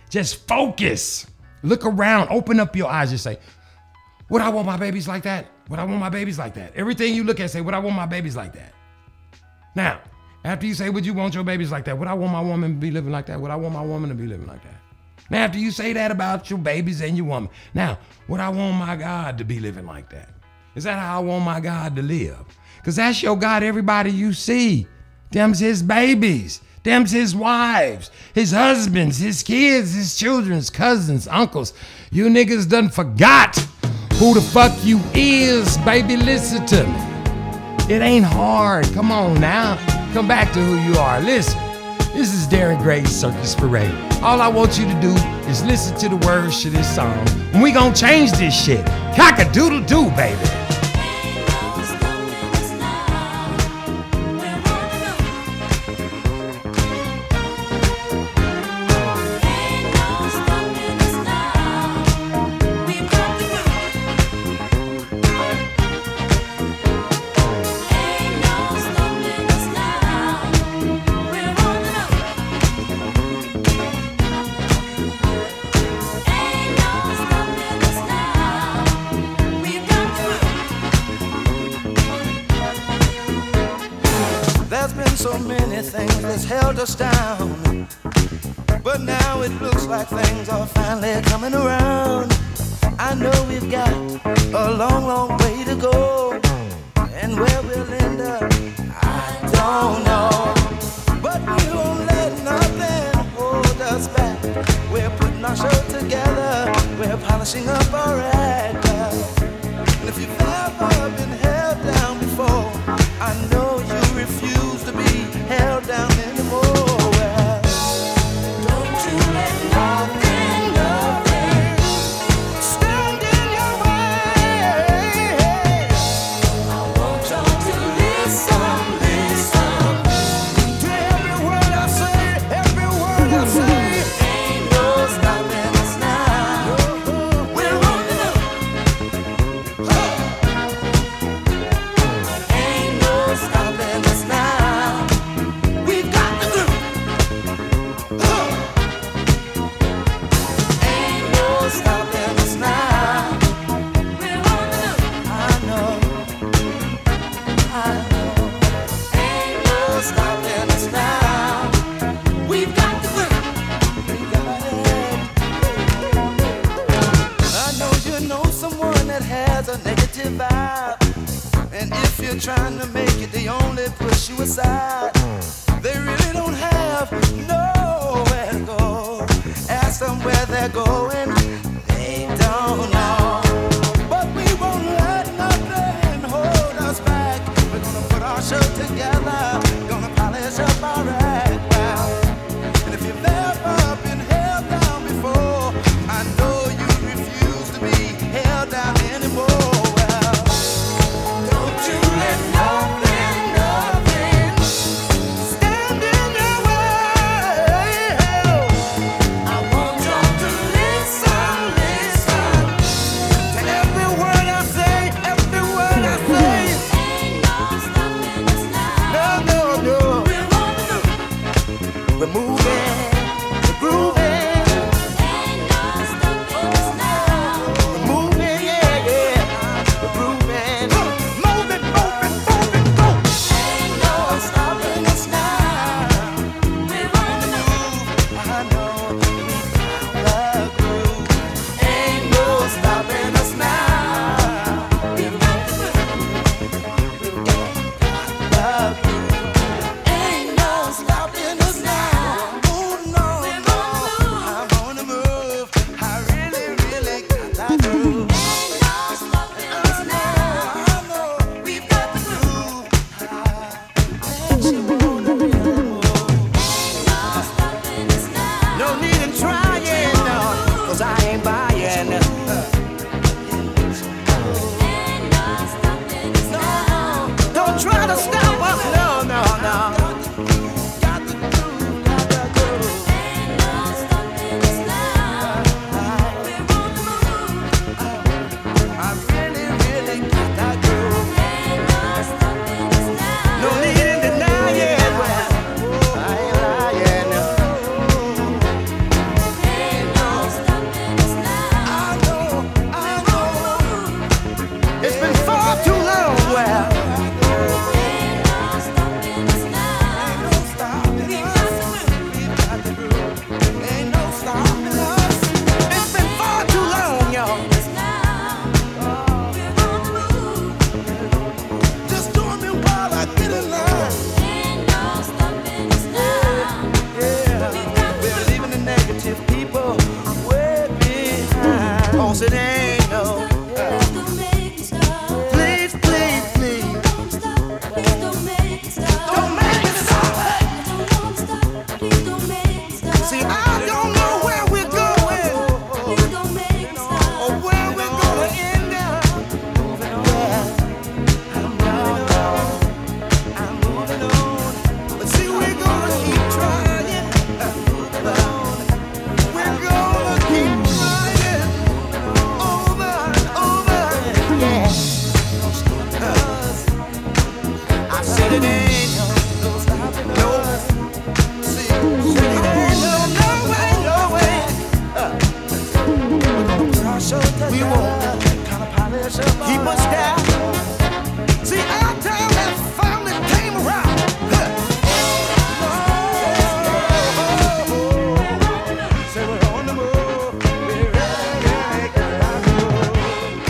A: Just focus. Look around. Open up your eyes. Just say, Would I want my babies like that? Would I want my babies like that? Everything you look at, say, Would I want my babies like that? Now, after you say, Would you want your babies like that? Would I want my woman to be living like that? Would I want my woman to be living like that? Now, after you say that about your babies and your woman, now, would I want my God to be living like that? Is that how I want my God to live? Because that's your God, everybody you see. Them's his babies. Them's his wives, his husbands, his kids, his children's cousins, uncles. You niggas done forgot who the fuck you is, baby. Listen to me. It ain't hard. Come on now. Come back to who you are. Listen. This is Darren Gray's Circus Parade. All I want you to do is listen to the words to this song. And we gonna change this shit. Cock a doodle doo, baby.
L: Us down. But now it looks like things are finally coming around.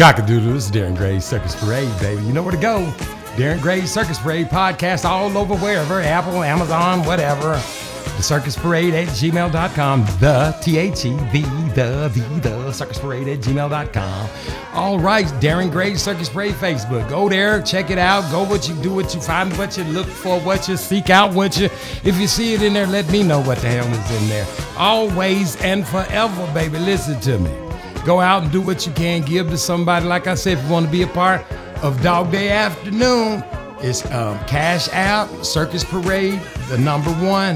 A: Cockadoodle, this is Darren Gray Circus Parade, baby. You know where to go. Darren Gray Circus Parade podcast all over wherever, Apple, Amazon, whatever. The Circus Parade at gmail.com. The T H E V, the, the, the Circus Parade at gmail.com. All right, Darren Gray Circus Parade Facebook. Go there, check it out. Go what you do, what you find, what you look for, what you seek out, what you. If you see it in there, let me know what the hell is in there. Always and forever, baby. Listen to me. Go out and do what you can. Give to somebody. Like I said, if you want to be a part of Dog Day Afternoon, it's um, Cash App, Circus Parade, the number one.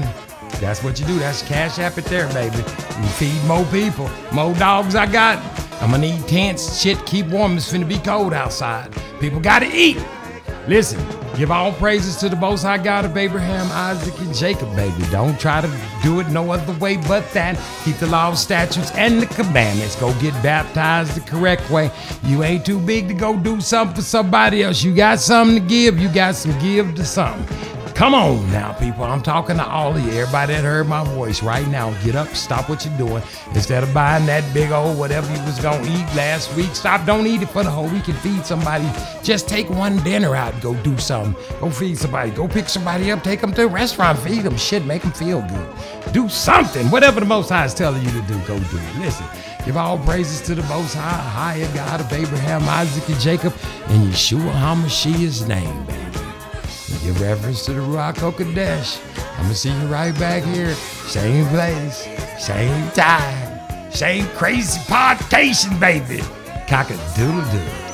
A: That's what you do. That's Cash App it there, baby. You feed more people. More dogs I got. I'm gonna need tents, shit, keep warm. It's finna be cold outside. People gotta eat. Listen, give all praises to the Most High God of Abraham, Isaac, and Jacob, baby. Don't try to do it no other way but that. Keep the law, statutes, and the commandments. Go get baptized the correct way. You ain't too big to go do something for somebody else. You got something to give. You got some give to something. Come on now, people. I'm talking to all of you. Everybody that heard my voice right now, get up, stop what you're doing. Instead of buying that big old whatever you was gonna eat last week, stop. Don't eat it for the whole week and feed somebody. Just take one dinner out and go do something. Go feed somebody. Go pick somebody up. Take them to a restaurant. Feed them. Shit, make them feel good. Do something. Whatever the Most High is telling you to do, go do it. Listen. Give all praises to the Most High, higher God of Abraham, Isaac, and Jacob, and Yeshua HaMashiach's name, baby. Give reference to the Ruach Kodesh. I'm gonna see you right back here, same place, same time, same crazy podcation, baby. Cock a doodle doo.